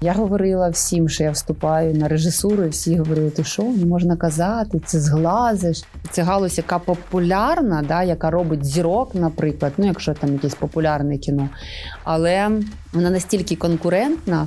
Я говорила всім, що я вступаю на режисуру, всі говорили, ти що, не можна казати, це зглазиш. Це галузь, яка популярна, да, яка робить зірок, наприклад, ну якщо там якесь популярне кіно. Але вона настільки конкурентна,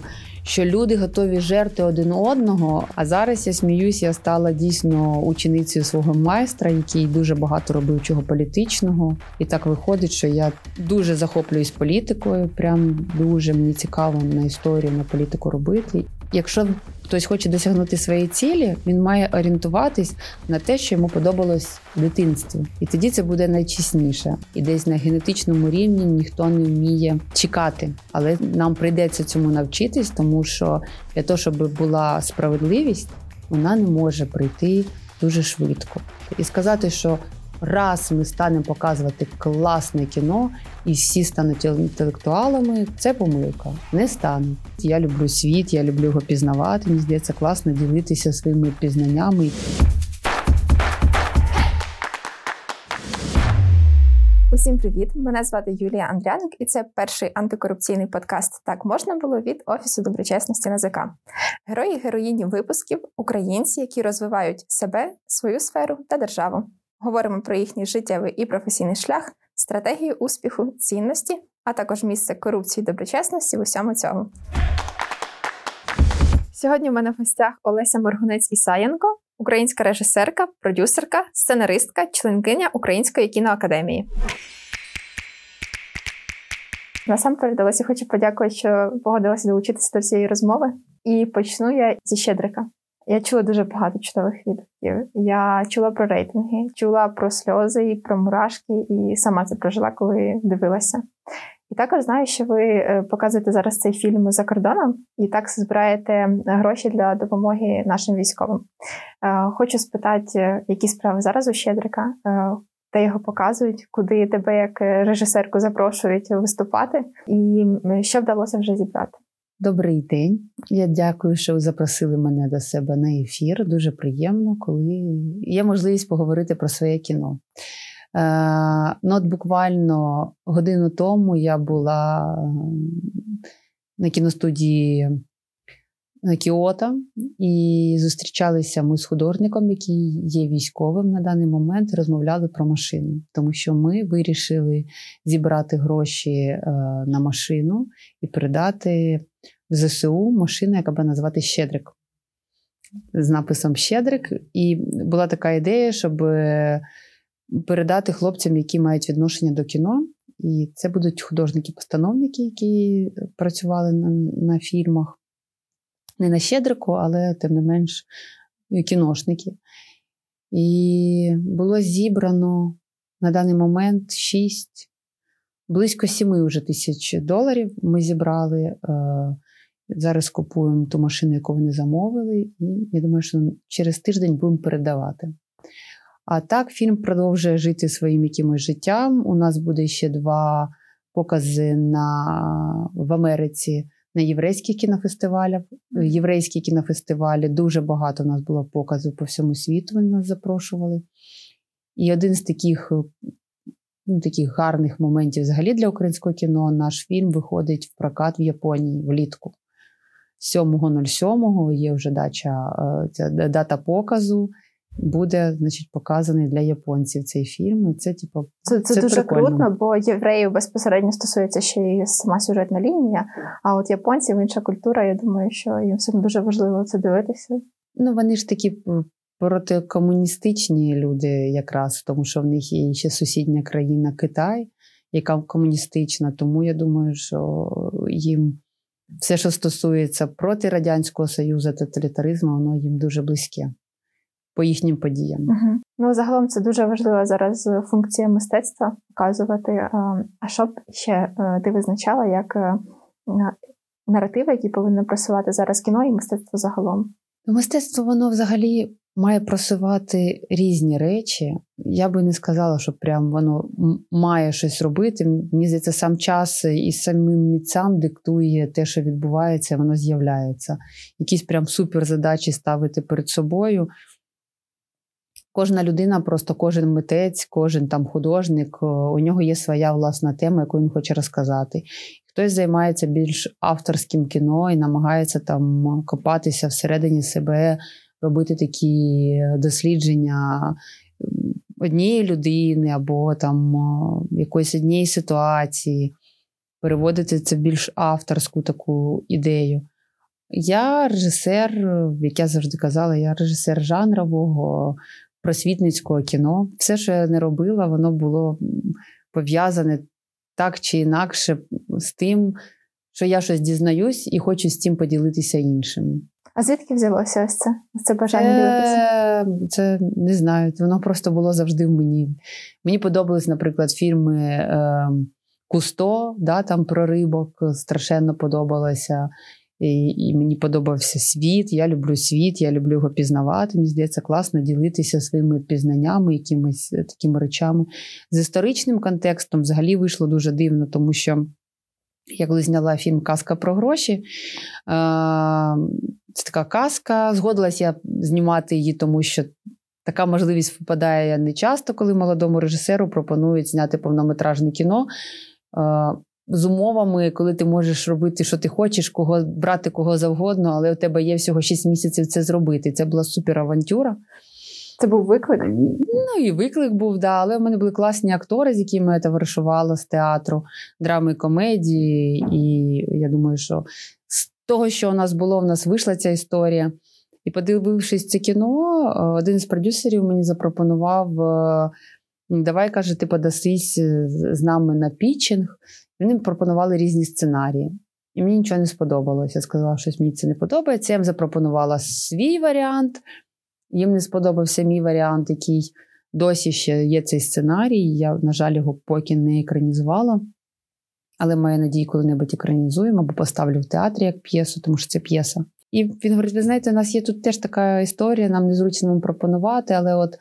що люди готові жерти один одного. А зараз я сміюсь, я стала дійсно ученицею свого майстра, який дуже багато робив чого політичного. І так виходить, що я дуже захоплююсь політикою. Прям дуже мені цікаво на історію, на політику робити. Якщо хтось хоче досягнути своєї цілі, він має орієнтуватись на те, що йому подобалось в дитинстві, і тоді це буде найчесніше. І десь на генетичному рівні ніхто не вміє чекати, але нам прийдеться цьому навчитись, тому що для того, щоб була справедливість, вона не може прийти дуже швидко. І сказати, що раз ми станемо показувати класне кіно, і всі стануть інтелектуалами, це помилка. Не стануть. Я люблю світ, я люблю його пізнавати. Мені здається, класно ділитися своїми пізнаннями. Усім привіт! Мене звати Юлія Андряник, і це перший антикорупційний подкаст Так можна було від Офісу доброчесності НАЗК. Герої героїні випусків українці, які розвивають себе, свою сферу та державу. Говоримо про їхній життєвий і професійний шлях, стратегію успіху, цінності, а також місце корупції і доброчесності в усьому цьому. Сьогодні в мене в гостях Олеся Моргунець Ісаєнко, українська режисерка, продюсерка, сценаристка, членкиня Української кіноакадемії. Насамперед, Олесі, хочу подякувати, що погодилася долучитися до цієї розмови. І почну я зі Щедрика. Я чула дуже багато чудових відгуків. Я чула про рейтинги, чула про сльози і про мурашки, і сама це прожила, коли дивилася. І також знаю, що ви е, показуєте зараз цей фільм за кордоном і так збираєте гроші для допомоги нашим військовим. Е, хочу спитати, які справи зараз у Щедрика, е, де його показують, куди тебе як режисерку запрошують виступати, і що вдалося вже зібрати. Добрий день. Я дякую, що ви запросили мене до себе на ефір. Дуже приємно, коли є можливість поговорити про своє кіно. Е, ну, от буквально годину тому я була на кіностудії Кіота і зустрічалися ми з художником, який є військовим на даний момент, розмовляли про машину, тому що ми вирішили зібрати гроші е, на машину і передати в ЗСУ машину, яка буде називати Щедрик. З написом Щедрик. І була така ідея, щоб е, передати хлопцям, які мають відношення до кіно. І це будуть художники-постановники, які працювали на, на фільмах не на Щедрику, але тим не менш кіношники. І було зібрано на даний момент 6, близько 7 вже тисяч доларів. Ми зібрали. Е, зараз купуємо ту машину, яку вони замовили, і я думаю, що через тиждень будемо передавати. А так, фільм продовжує жити своїм якимось життям. У нас буде ще два покази на, в Америці на єврейських кінофестивалях. Єврейські кінофестивалі дуже багато у нас було показів по всьому світу. Вони нас запрошували. І один з таких ну, таких гарних моментів взагалі для українського кіно наш фільм виходить в прокат в Японії влітку. 7.07 є вже дача, е, ця дата показу буде значить, показаний для японців цей фільм. І Це типу, це, це, це дуже прикольно. круто, бо євреїв безпосередньо стосується ще й сама сюжетна лінія. А от японців інша культура, я думаю, що їм все дуже важливо це дивитися. Ну вони ж такі протикомуністичні люди, якраз тому, що в них є ще сусідня країна Китай, яка комуністична. Тому я думаю, що їм. Все, що стосується проти Радянського Союзу тоталітаризму, воно їм дуже близьке по їхнім подіям. Угу. Ну загалом це дуже важлива зараз функція мистецтва показувати. А що б ще е, ти визначала як е, наративи, які повинно просувати зараз кіно і мистецтво загалом? Ну, мистецтво воно взагалі має просувати різні речі. Я би не сказала, що прям воно має щось робити. Мені здається, сам час і самим митцям диктує те, що відбувається, воно з'являється. Якісь прям суперзадачі ставити перед собою. Кожна людина, просто кожен митець, кожен там художник, у нього є своя власна тема, яку він хоче розказати. Хтось займається більш авторським кіно і намагається там копатися всередині себе, робити такі дослідження однієї людини або там якоїсь однієї ситуації, переводити це в більш авторську таку ідею. Я режисер, як я завжди казала, я режисер жанрового, просвітницького кіно. Все, що я не робила, воно було пов'язане так чи інакше з тим, що я щось дізнаюсь і хочу з цим поділитися іншими. А звідки взялося ось це? Це бажання ділитися? Це не знаю. Воно просто було завжди в мені. Мені подобались, наприклад, фільми е, Кусто, да, там про рибок страшенно подобалося. І, і мені подобався світ. Я люблю світ, я люблю його пізнавати. Мені здається, класно ділитися своїми пізнаннями, якимись е, такими речами. З історичним контекстом взагалі вийшло дуже дивно, тому що я коли зняла фільм Казка про гроші. Це така казка. Згодилась я знімати її, тому що. Така можливість випадає не часто, коли молодому режисеру пропонують зняти повнометражне кіно. Е, з умовами, коли ти можеш робити, що ти хочеш, кого брати кого завгодно, але у тебе є всього 6 місяців це зробити. Це була супер авантюра. Це був виклик? Ну і виклик був, да. Але в мене були класні актори, з якими я товаришувала з театру, драми, і комедії. І я думаю, що з того, що у нас було, в нас вийшла ця історія. І подивившись це кіно, один з продюсерів мені запропонував. Е, давай, каже, ти подасись з нами на пітчинг. Вони пропонували різні сценарії. І мені нічого не сподобалося. Я сказала, що мені це не подобається. Я їм запропонувала свій варіант. Їм не сподобався мій варіант, який досі ще є цей сценарій. Я, на жаль, його поки не екранізувала. Але маю надію, коли-небудь екранізуємо або поставлю в театрі як п'єсу, тому що це п'єса. І він говорить: ви знаєте, у нас є тут теж така історія, нам незручно вам пропонувати, але от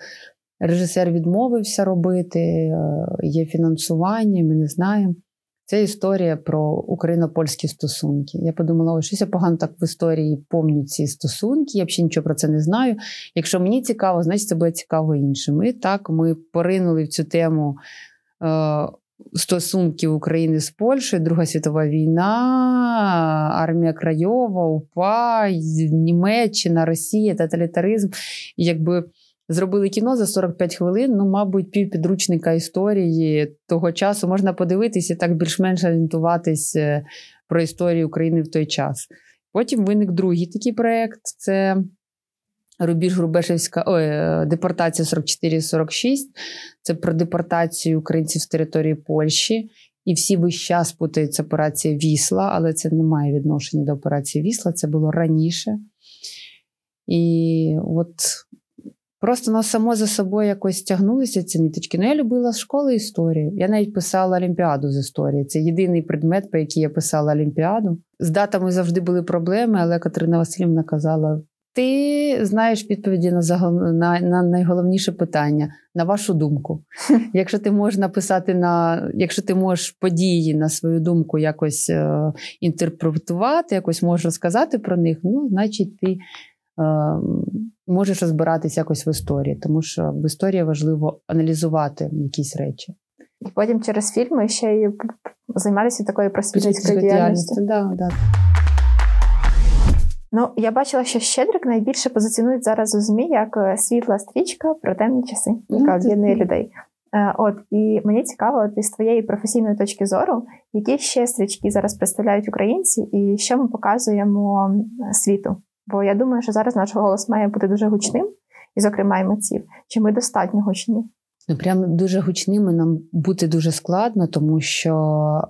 режисер відмовився робити, е, є фінансування, ми не знаємо. Це історія про україно-польські стосунки. Я подумала, ой, щось я погано так в історії помню ці стосунки, я взагалі нічого про це не знаю. Якщо мені цікаво, значить це буде цікаво іншим. І так ми поринули в цю тему е, стосунків України з Польщею, Друга світова війна, армія Крайова, УПА, Німеччина, Росія, тоталітаризм. І якби Зробили кіно за 45 хвилин. Ну, мабуть, півпідручника історії того часу можна подивитися і так більш-менш орієнтуватись е, про історію України в той час. Потім виник другий такий проєкт: це Рубіж Грубешевська ой, е, депортація 44-46. Це про депортацію українців з території Польщі. І всі весь час путаються операція Вісла, але це не має відношення до операції Вісла, це було раніше. І от Просто нас само за собою якось тягнулися ці ниточки. Ну, я любила з школи історію. Я навіть писала олімпіаду з історії. Це єдиний предмет, по який я писала олімпіаду. З датами завжди були проблеми, але Катерина Васильівна казала: ти знаєш відповіді на загал... на, на найголовніше питання, на вашу думку. Якщо ти можеш написати на якщо ти можеш події на свою думку якось е, інтерпретувати, якось можеш розказати про них, ну, значить, ти. Е, можеш розбиратись якось в історії, тому що в історії важливо аналізувати якісь речі. І потім через фільми ще й займалися такою просвітницькою діяльністю. Да, да. Ну, я бачила, що Щедрик найбільше позиціонують зараз у ЗМІ як е, світла стрічка про темні часи, яка об'єднує людей. Е, от і мені цікаво, от із твоєї професійної точки зору, які ще стрічки зараз представляють українці, і що ми показуємо світу. Бо я думаю, що зараз наш голос має бути дуже гучним, і, зокрема, і митців. Чи ми достатньо гучні? Ну, прям дуже гучними нам бути дуже складно, тому що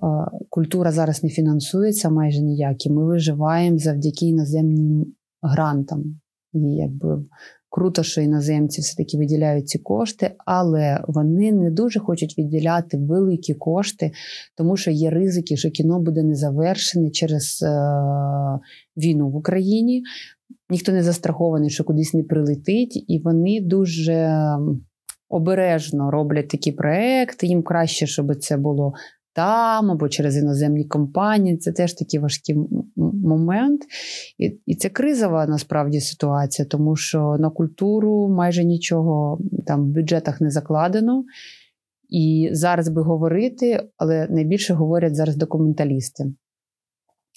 е, культура зараз не фінансується майже ніяк, і ми виживаємо завдяки іноземним грантам. І якби круто, що іноземці все-таки виділяють ці кошти, але вони не дуже хочуть відділяти великі кошти, тому що є ризики, що кіно буде не завершене через е, війну в Україні. Ніхто не застрахований, що кудись не прилетить, і вони дуже обережно роблять такі проекти. Їм краще, щоб це було там або через іноземні компанії. Це теж такий важкий момент. І і це кризова насправді ситуація, тому що на культуру майже нічого там в бюджетах не закладено. І зараз би говорити, але найбільше говорять зараз документалісти.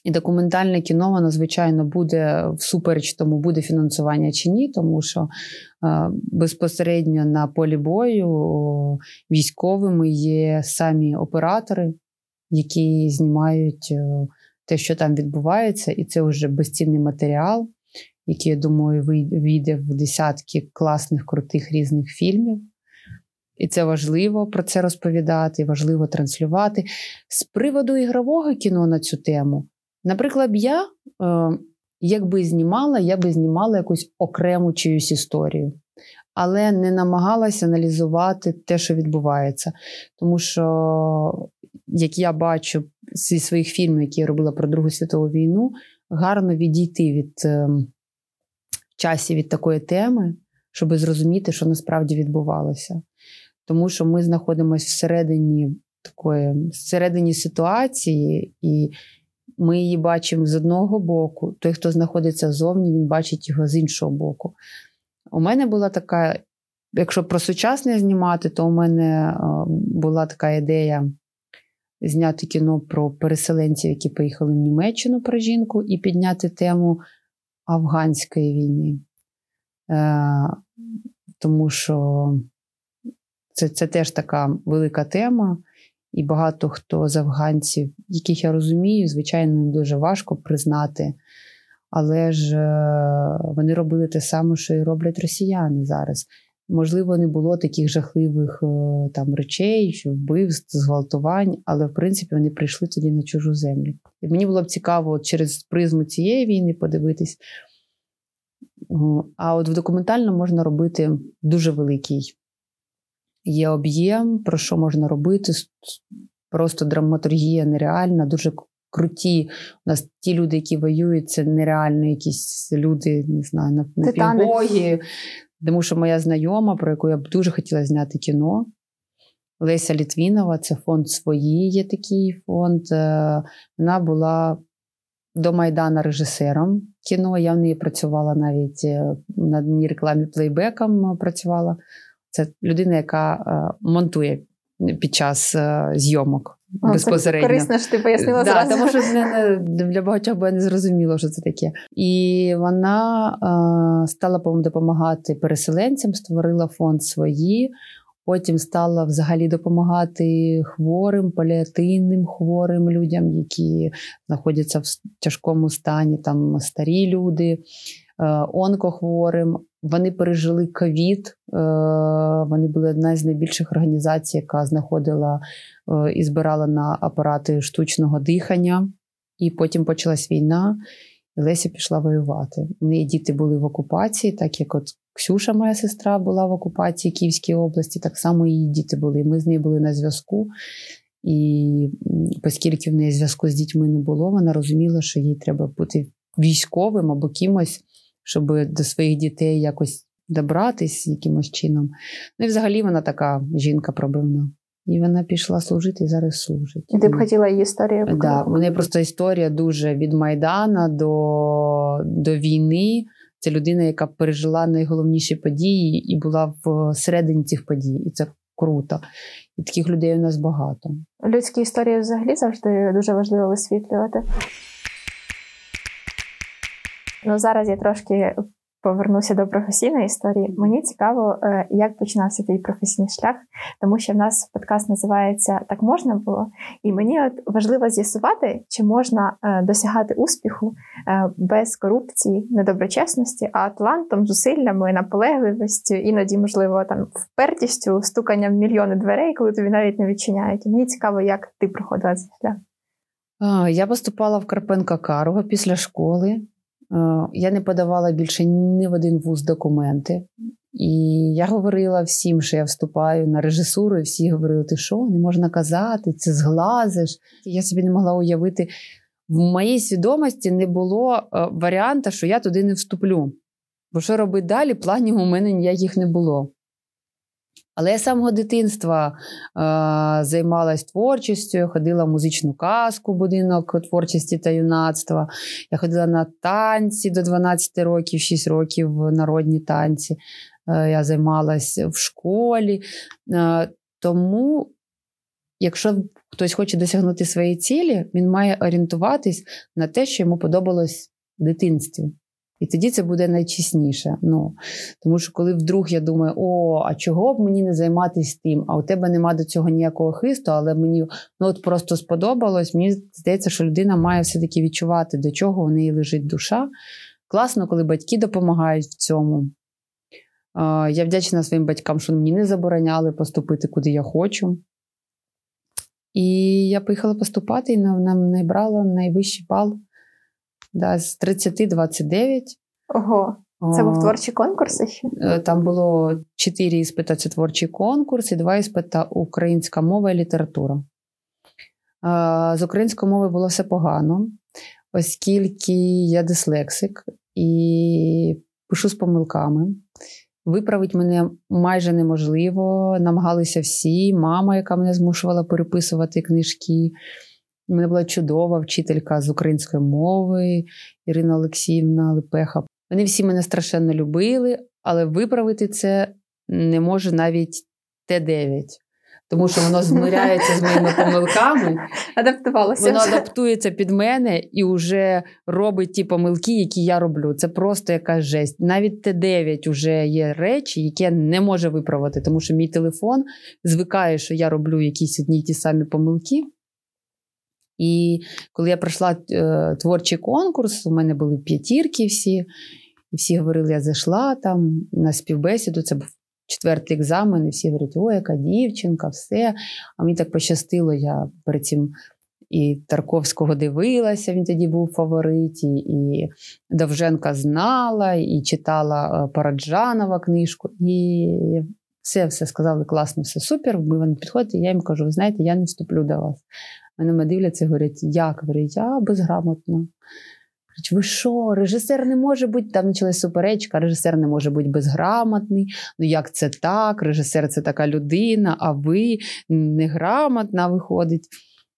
І документальне кіно, воно, звичайно, буде всупереч тому, буде фінансування чи ні, тому що е, безпосередньо на полі бою військовими є самі оператори, які знімають е, те, що там відбувається, і це вже безцінний матеріал, який, я думаю, вийде в десятки класних, крутих різних фільмів. І це важливо про це розповідати, важливо транслювати. З приводу ігрового кіно на цю тему. Наприклад, я, е, якби знімала, я би знімала якусь окрему чиюсь історію, але не намагалася аналізувати те, що відбувається. Тому що, як я бачу зі своїх фільмів, які я робила про Другу світову війну, гарно відійти від е, часів від такої теми, щоб зрозуміти, що насправді відбувалося. Тому що ми знаходимося всередині такої всередині ситуації, і ми її бачимо з одного боку. Той, хто знаходиться ззовні, він бачить його з іншого боку. У мене була така, якщо про сучасне знімати, то у мене була така ідея зняти кіно про переселенців, які поїхали в Німеччину про жінку, і підняти тему афганської війни. Е, тому що це, це теж така велика тема. І багато хто з афганців, яких я розумію, звичайно, дуже важко признати. Але ж е, вони робили те саме, що і роблять росіяни зараз. Можливо, не було таких жахливих е, там речей, що вбивств, зґвалтувань, але в принципі вони прийшли тоді на чужу землю. І мені було б цікаво от через призму цієї війни подивитись. А от в документально можна робити дуже великий є об'єм, про що можна робити. Просто драматургія нереальна, дуже круті. У нас ті люди, які воюють, це нереально якісь люди, не знаю, на півбогі. Тому що моя знайома, про яку я б дуже хотіла зняти кіно. Леся Літвінова, це фонд свої, є такий фонд. Е, вона була до Майдана режисером кіно. Я в неї працювала навіть е, на дні рекламі плейбеком працювала. Це людина, яка е, монтує під час е, зйомок. О, безпосередньо. Це корисно, що ти пояснила да, Тому що не, не, для багатьох би не зрозуміло, що це таке. І вона е, стала допомагати переселенцям, створила фонд свої. Потім стала взагалі допомагати хворим, паліативним хворим людям, які знаходяться в тяжкому стані, там старі люди, е, онкохворим. Вони пережили ковід. Е, вони були одна з найбільших організацій, яка знаходила е, і збирала на апарати штучного дихання. І потім почалась війна, і Леся пішла воювати. У неї діти були в окупації, так як от Ксюша, моя сестра, була в окупації Київській області, так само її діти були. Ми з нею були на зв'язку. І оскільки в неї зв'язку з дітьми не було, вона розуміла, що їй треба бути військовим або кимось щоб до своїх дітей якось добратись якимось чином. Ну і взагалі вона така жінка пробивна. І вона пішла служити і зараз служить. І ти б хотіла її історію? Так, да, у неї просто історія дуже від Майдана до, до війни. Це людина, яка пережила найголовніші події і була в середині цих подій. І це круто. І таких людей у нас багато. Людські історії взагалі завжди дуже важливо висвітлювати. Ну зараз я трошки повернуся до професійної історії. Мені цікаво, е, як починався твій професійний шлях, тому що в нас подкаст називається Так можна було, і мені от важливо з'ясувати, чи можна е, досягати успіху е, без корупції, недоброчесності, а талантом, зусиллями, наполегливістю, іноді, можливо, там впертістю, стуканням мільйони дверей, коли тобі навіть не відчиняють. І мені цікаво, як ти проходила цей шлях. Я поступала в Карпенка Карого після школи. Е, я не подавала більше ні в один вуз документи. І я говорила всім, що я вступаю на режисуру, і всі говорили, ти що, не можна казати, це зглазиш. Я собі не могла уявити. В моїй свідомості не було е, варіанта, що я туди не вступлю. Бо що робити далі, планів у мене ніяких не було. Але я з самого дитинства е, займалась творчістю, ходила в музичну казку, будинок творчості та юнацтва. Я ходила на танці до 12 років, 6 років народні танці. Е, я займалась в школі. Е, Тому, якщо хтось хоче досягнути своєї цілі, він має орієнтуватись на те, що йому подобалось в дитинстві. І тоді це буде найчесніше. Ну, Тому що коли вдруг я думаю, о, а чого б мені не займатися тим, а у тебе нема до цього ніякого хисту, але мені ну, от просто сподобалось, мені здається, що людина має все-таки відчувати, до чого в неї лежить душа. Класно, коли батьки допомагають в цьому. Я вдячна своїм батькам, що мені не забороняли поступити, куди я хочу. І я поїхала поступати і нам набрала найвищий бал да, з 30-29. Ого, це був творчий конкурс? Е, там було чотири іспита це творчий конкурс і два іспита українська мова і література. З української мови було все погано, оскільки я дислексик і пишу з помилками. Виправити мене майже неможливо. Намагалися всі. Мама, яка мене змушувала переписувати книжки. У мене була чудова вчителька з української мови Ірина Олексіївна Липеха. Вони всі мене страшенно любили, але виправити це не може навіть Т9. Тому що воно змиряється з моїми помилками. Адаптувалося. Воно адаптується під мене і вже робить ті помилки, які я роблю. Це просто якась жесть. Навіть Т9 вже є речі, які я не можу виправити, тому що мій телефон звикає, що я роблю якісь одні й ті самі помилки. І коли я пройшла е, творчий конкурс, у мене були п'ятірки всі, і всі говорили, я зайшла там на співбесіду. Це був четвертий екзамен, і всі говорять, о, яка дівчинка, все. А мені так пощастило, я перед цим і Тарковського дивилася, він тоді був фаворит, і Довженка знала, і читала е, Параджанова книжку. І все все сказали, класно, все супер. Ми вони підходять, і я їм кажу: ви знаєте, я не вступлю до вас. Вони мене дивляться і говорять, як? Говорю, я безграмотна. Говорять, ви що, режисер не може бути, там почалась суперечка, режисер не може бути безграмотний. Ну як це так? Режисер це така людина, а ви неграмотна виходить.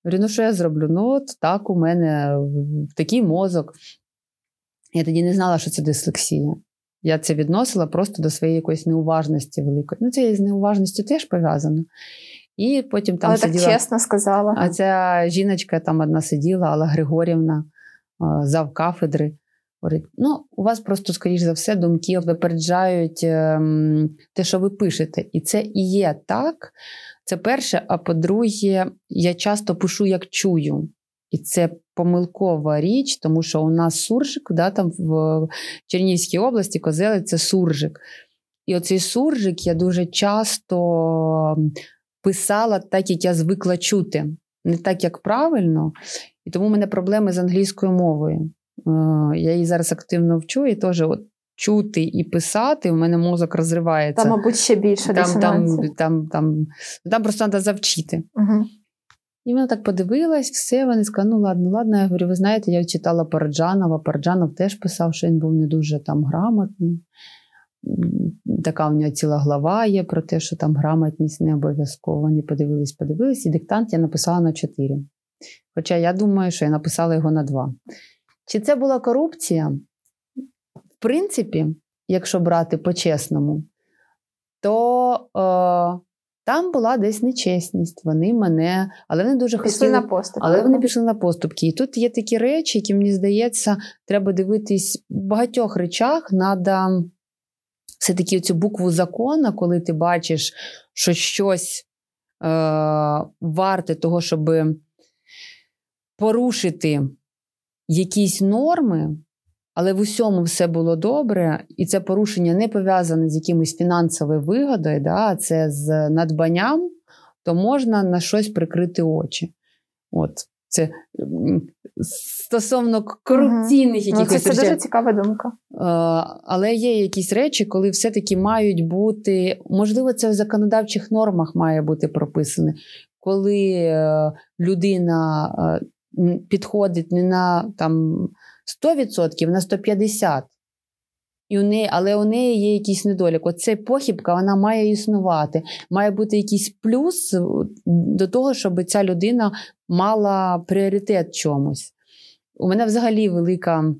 Говорю, ну що я зроблю? Ну, от так у мене такий мозок. Я тоді не знала, що це дислексія. Я це відносила просто до своєї якоїсь неуважності великої. Ну, це з неуважністю теж пов'язано. І потім там Але сиділа... так чесно сказала. А ця жіночка там одна сиділа, Алла Григорівна, зав кафедри. Говорить: ну, у вас просто, скоріш за все, думки випереджають ем, те, що ви пишете. І це і є так. Це перше. А по-друге, я часто пишу, як чую. І це помилкова річ, тому що у нас суржик, да, там в Чернігівській області козели це суржик. І оцей суржик я дуже часто писала так, як я звикла чути, не так, як правильно. І тому в мене проблеми з англійською мовою. Е, я її зараз активно вчу, і теж от чути і писати, у мене мозок розривається. Там, мабуть, ще більше там, там, там, там, там просто треба завчити. Угу. І вона так подивилась, все, вони сказали, ну ладно, ладно. Я говорю, ви знаєте, я читала Параджанова, Параджанов теж писав, що він був не дуже там грамотний така у нього ціла глава є про те, що там грамотність не обов'язково. Вони подивились, подивились, і диктант я написала на 4. Хоча я думаю, що я написала його на 2. Чи це була корупція? В принципі, якщо брати по-чесному, то е, там була десь нечесність. Вони мене, але вони дуже пішли хотіли, на поступки. але вони пішли на поступки. І тут є такі речі, які мені здається, треба дивитись в багатьох речах. Надо все-таки цю букву закона, коли ти бачиш, що щось е, варте того, щоб порушити якісь норми, але в усьому все було добре, і це порушення не пов'язане з якимось фінансовою вигодою, да, а це з надбанням, то можна на щось прикрити очі. От. Це стосовно корупційних угу. якихось ну, Це, це дуже цікава думка. Але є якісь речі, коли все-таки мають бути, можливо, це в законодавчих нормах має бути прописане, коли е, людина е, підходить не на там 100%, на 150%. І у неї, Але у неї є якийсь недолік. Оце похибка вона має існувати. Має бути якийсь плюс до того, щоб ця людина мала пріоритет чомусь. У мене взагалі велика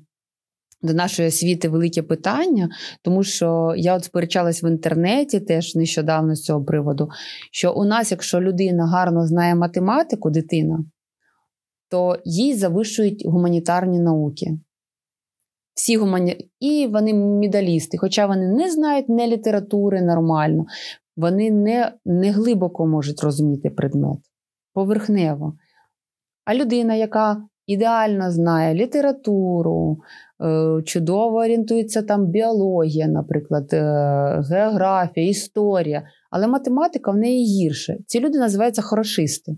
до нашої освіти велике питання, тому що я от сперечалась в інтернеті теж нещодавно з цього приводу, що у нас, якщо людина гарно знає математику, дитина, то їй завищують гуманітарні науки. Всі гумані... І вони медалісти, хоча вони не знають не літератури нормально, вони не, не глибоко можуть розуміти предмет, поверхнево. А людина, яка ідеально знає літературу, е, чудово орієнтується там біологія, наприклад, е, географія, історія, але математика в неї гірше. Ці люди називаються хорошисти.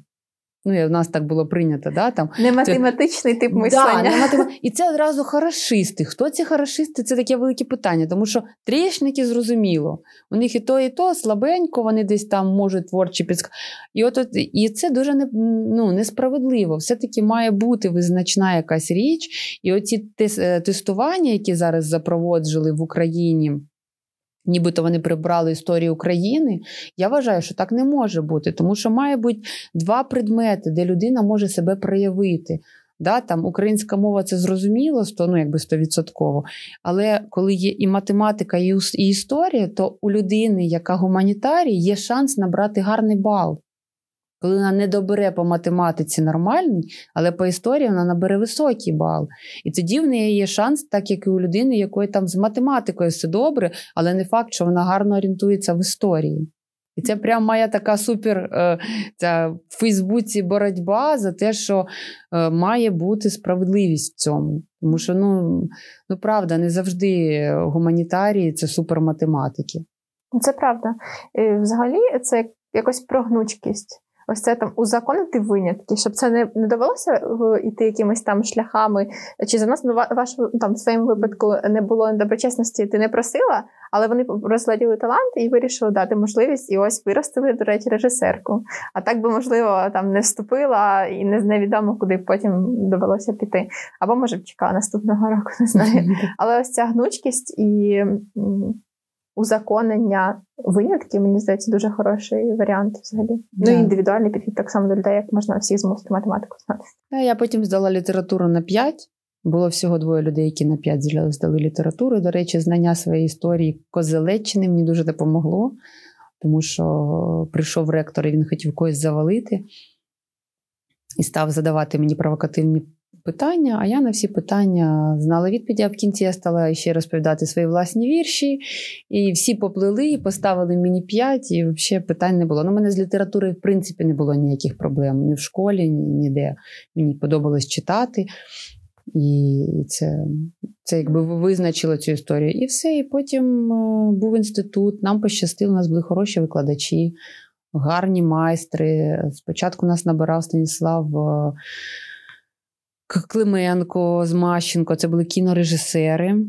Ну, у нас так було прийнято. да, там. Не математичний тип мислення. Да, не матем... І це одразу хорошисти. Хто ці хорошисти? Це таке велике питання, тому що трішники зрозуміло. У них і то, і то слабенько, вони десь там можуть творчі підсказати. І от, от, і це дуже не, ну, несправедливо. Все-таки має бути визначна якась річ. І оці е, тестування, які зараз запроводжили в Україні нібито вони прибрали історію України. Я вважаю, що так не може бути, тому що має бути два предмети, де людина може себе проявити. Да, там Українська мова це зрозуміло, сто, ну, якби стовідсотково. Але коли є і математика, і історія, то у людини, яка гуманітарій, є шанс набрати гарний бал. Коли вона не добере по математиці нормальний, але по історії вона набере високий бал. І тоді в неї є шанс, так як і у людини, якої там з математикою все добре, але не факт, що вона гарно орієнтується в історії. І це прям моя така супер е, ця в Фейсбуці боротьба за те, що е, має бути справедливість в цьому. Тому що, ну, ну правда, не завжди гуманітарії це суперматематики. Це правда. І Взагалі, це якось про гнучкість ось це там узаконити винятки, щоб це не не довелося йти якимись там шляхами. Чи за нас ну, ваш там в своєму випадку не було доброчесності, ти не просила, але вони розгляділи талант і вирішили дати можливість, і ось виростили, до речі, режисерку. А так би, можливо, там не вступила і не невідомо, куди потім довелося піти. Або може б чекала наступного року, не знаю. Але ось ця гнучкість і узаконення винятків, мені здається, дуже хороший варіант взагалі. Yeah. Ну і індивідуальний підхід так само до людей, як можна всіх змусити математику знати. Я потім здала літературу на 5. Було всього двоє людей, які на 5 здали літературу. До речі, знання своєї історії Козелеччини мені дуже допомогло, тому що прийшов ректор і він хотів когось завалити і став задавати мені провокативні питання, а я на всі питання знала відповіді. А в кінці я стала ще розповідати свої власні вірші, і всі поплили, і поставили мені п'ять, і взагалі питань не було. Ну, мене з літератури, в принципі, не було ніяких проблем ні в школі, ні ніде. Мені подобалось читати. І це це якби визначило цю історію. І все. І потім е, був інститут, нам пощастило, у нас були хороші викладачі, гарні майстри. Спочатку нас набирав Станіслав е, Клименко з Мащенко це були кінорежисери.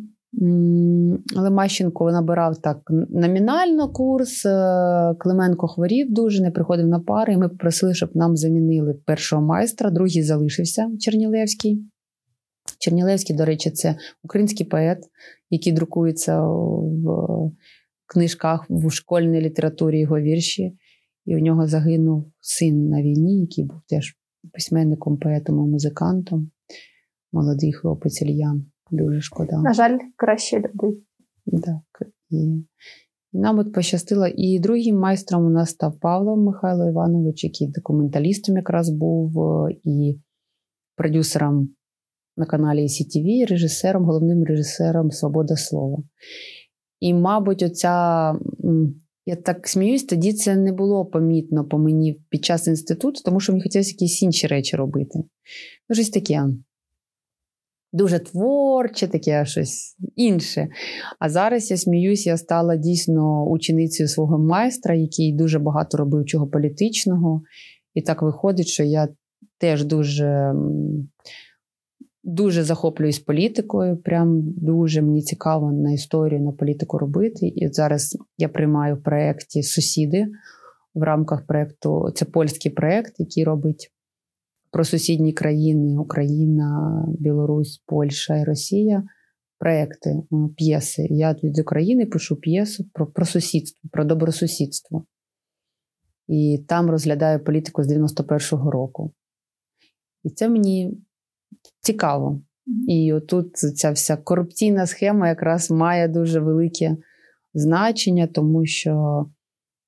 Але Мащенко набирав так номінально курс. Е, Клименко хворів дуже, не приходив на пари. І ми попросили, щоб нам замінили першого майстра, другий залишився Чернілевський. Чернілевський, до речі, це український поет, який друкується в книжках в школьній літературі його вірші. І у нього загинув син на війні, який був теж письменником, поетом і музикантом. Молодий хлопець Ільян. Дуже шкода. На жаль, краще люди. Так. І, нам от пощастило. І другим майстром у нас став Павло Михайло Іванович, який документалістом якраз був, і продюсером на каналі CTV, і режисером, головним режисером Свобода Слова. І, мабуть, оця я так сміюсь, тоді це не було помітно по мені під час інституту, тому що мені хотілося якісь інші речі робити. Ну, щось таке. Дуже творче, таке щось інше. А зараз я сміюсь, я стала дійсно ученицею свого майстра, який дуже багато робив чого політичного. І так виходить, що я теж дуже Дуже захоплююсь політикою. Прям дуже мені цікаво на історію, на політику робити. І зараз я приймаю в проєкті Сусіди в рамках проєкту. Це польський проєкт, який робить про сусідні країни: Україна, Білорусь, Польща і Росія. Проекти, е, п'єси. Я від України пишу п'єсу про, про сусідство, про добросусідство. І там розглядаю політику з 91-го року. І це мені цікаво. І отут ця вся корупційна схема якраз має дуже велике значення, тому що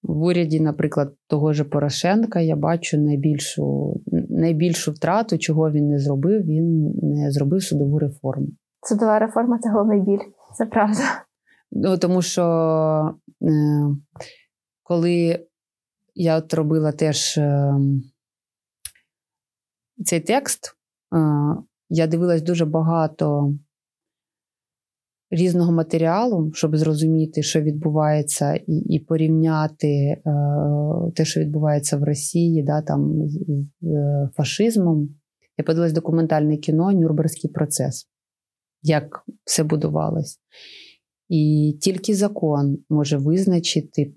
в уряді, наприклад, того ж Порошенка, я бачу найбільшу найбільшу втрату, чого він не зробив. Він не зробив судову реформу. Судова реформа це головний біль, це правда. Ну, Тому що е, коли я от робила теж е, цей текст, я дивилась дуже багато різного матеріалу, щоб зрозуміти, що відбувається, і і порівняти е, те, що відбувається в Росії, да, там, з, з е, фашизмом. Я подивилась документальне кіно Нюрнберзький процес, як все будувалось. І тільки закон може визначити,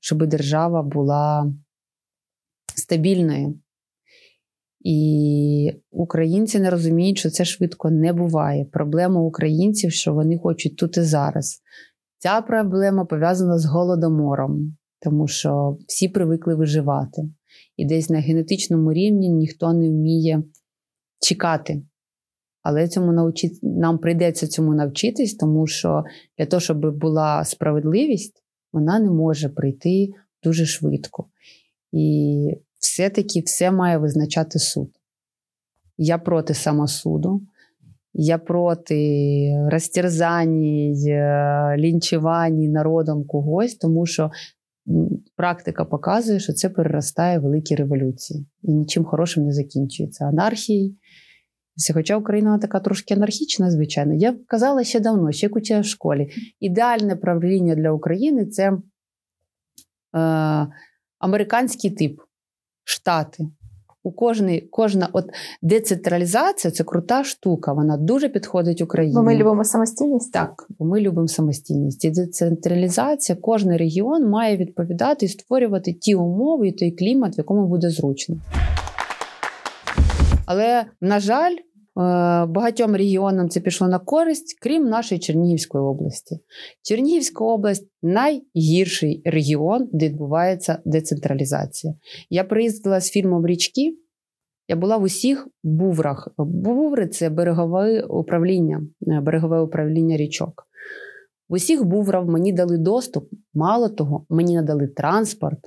щоб держава була стабільною. І українці не розуміють, що це швидко не буває. Проблема українців, що вони хочуть тут і зараз. Ця проблема пов'язана з голодомором, тому що всі привикли виживати. І десь на генетичному рівні ніхто не вміє чекати. Але цьому навчи... нам прийдеться цьому навчитись, тому що для того, щоб була справедливість, вона не може прийти дуже швидко. І все-таки все має визначати суд. Я проти самосуду, я проти розтерзаній, е, лінчуваній народом когось, тому що практика показує, що це переростає в великі революції і нічим хорошим не закінчується. Анархією. Хоча Україна така трошки анархічна, звичайно. Я казала ще давно, ще як в школі. Ідеальне правління для України це е, американський тип штати. У кожний, кожна от децентралізація це крута штука. Вона дуже підходить Україні. Бо ми любимо самостійність. Так, бо ми любимо самостійність. І децентралізація, кожен регіон має відповідати і створювати ті умови і той клімат, в якому буде зручно. Але, на жаль, багатьом регіонам це пішло на користь, крім нашої Чернігівської області. Чернігівська область найгірший регіон, де відбувається децентралізація. Я приїздила з фільмом Річки. Я була в усіх буврах. Буври це берегове управління, е, берегове управління річок. В усіх буврах мені дали доступ. Мало того, мені надали транспорт.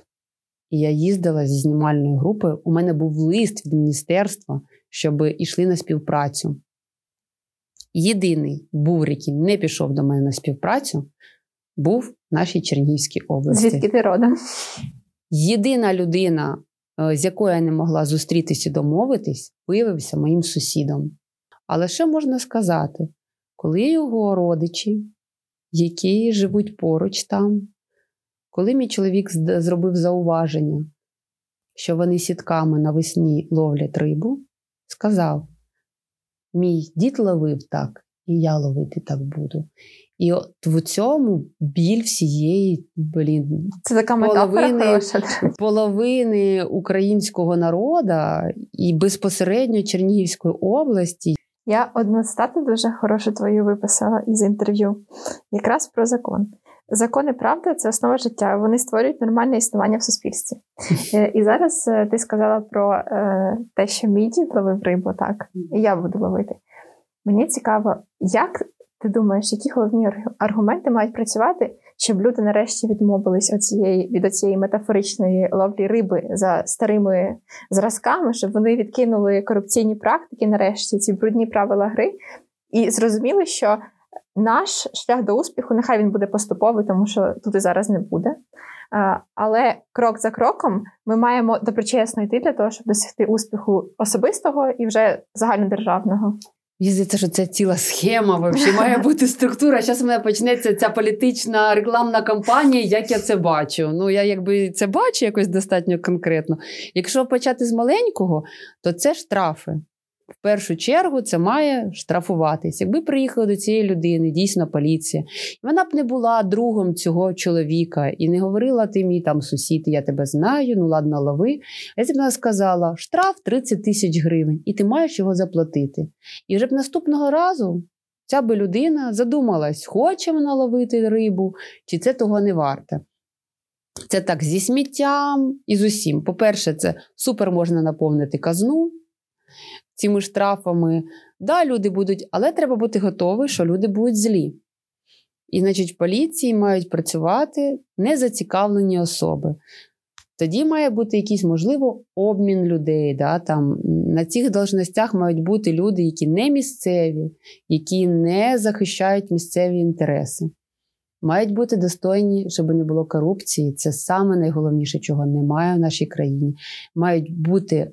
І я їздила зі знімальною групою. У мене був лист від міністерства, щоб йшли на співпрацю. Єдиний був, який не пішов до мене на співпрацю, був в нашій Чернігівській області. Звідки ти родом? Єдина людина, е, з якою я не могла зустрітися і домовитись, виявився моїм сусідом. Але що можна сказати, коли його родичі, які живуть поруч там, коли мій чоловік зробив зауваження, що вони сітками навесні ловлять рибу, сказав: Мій дід ловив так, і я ловити так буду. І от в цьому біль всієї блін, це така половини, половини українського народу і безпосередньо Чернігівської області. Я одну стату дуже хорошу твою виписала із інтерв'ю, якраз про закон. Закони правда це основа життя. Вони створюють нормальне існування в суспільстві. Е, і зараз е, ти сказала про е, те, що мій дід ловив рибу, так і я буду ловити. Мені цікаво, як ти думаєш, які головні аргументи мають працювати, щоб люди нарешті відмовились оцієї, від цієї метафоричної ловлі риби за старими зразками, щоб вони відкинули корупційні практики, нарешті ці брудні правила гри, і зрозуміли, що наш шлях до успіху, нехай він буде поступовий, тому що тут і зараз не буде. Але крок за кроком ми маємо доброчесно йти для того, щоб досягти успіху особистого і вже загальнодержавного. Мені здається, що це ціла схема взагалі має бути структура. Зараз у мене почнеться ця політична рекламна кампанія, як я це бачу. Ну, я якби це бачу якось достатньо конкретно. Якщо почати з маленького, то це штрафи в першу чергу це має штрафуватись. Якби приїхала до цієї людини, дійсно поліція, вона б не була другом цього чоловіка і не говорила ти мій там сусід, я тебе знаю, ну ладно, лови. А б вона сказала, штраф 30 тисяч гривень, і ти маєш його заплатити. І вже б наступного разу. Ця би людина задумалась, хоче вона ловити рибу, чи це того не варте. Це так зі сміттям і з усім. По-перше, це супер можна наповнити казну, цими штрафами. Да, люди будуть, але треба бути готові, що люди будуть злі. І, значить, в поліції мають працювати незацікавлені особи. Тоді має бути якийсь, можливо, обмін людей. Да? Там, На цих должностях мають бути люди, які не місцеві, які не захищають місцеві інтереси. Мають бути достойні, щоб не було корупції. Це саме найголовніше, чого немає в нашій країні. Мають бути е,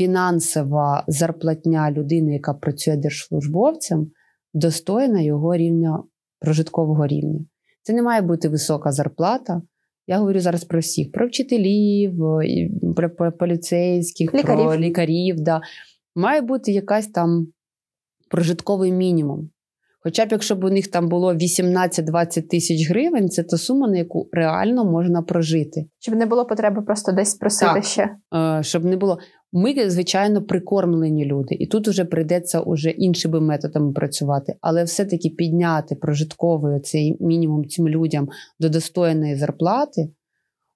фінансова зарплатня людини, яка працює держслужбовцем, достойна його рівня прожиткового рівня. Це не має бути висока зарплата. Я говорю зараз про всіх: про вчителів, про поліцейських, лікарів. про лікарів. Да. Має бути якась там прожитковий мінімум. Хоча б якщо б у них там було 18-20 тисяч гривень, це та сума, на яку реально можна прожити. Щоб не було потреби просто десь просити так. ще. Е, щоб не було. Ми, звичайно, прикормлені люди, і тут вже прийдеться уже іншими методами працювати, але все-таки підняти прожитковий цей мінімум цим людям до достойної зарплати.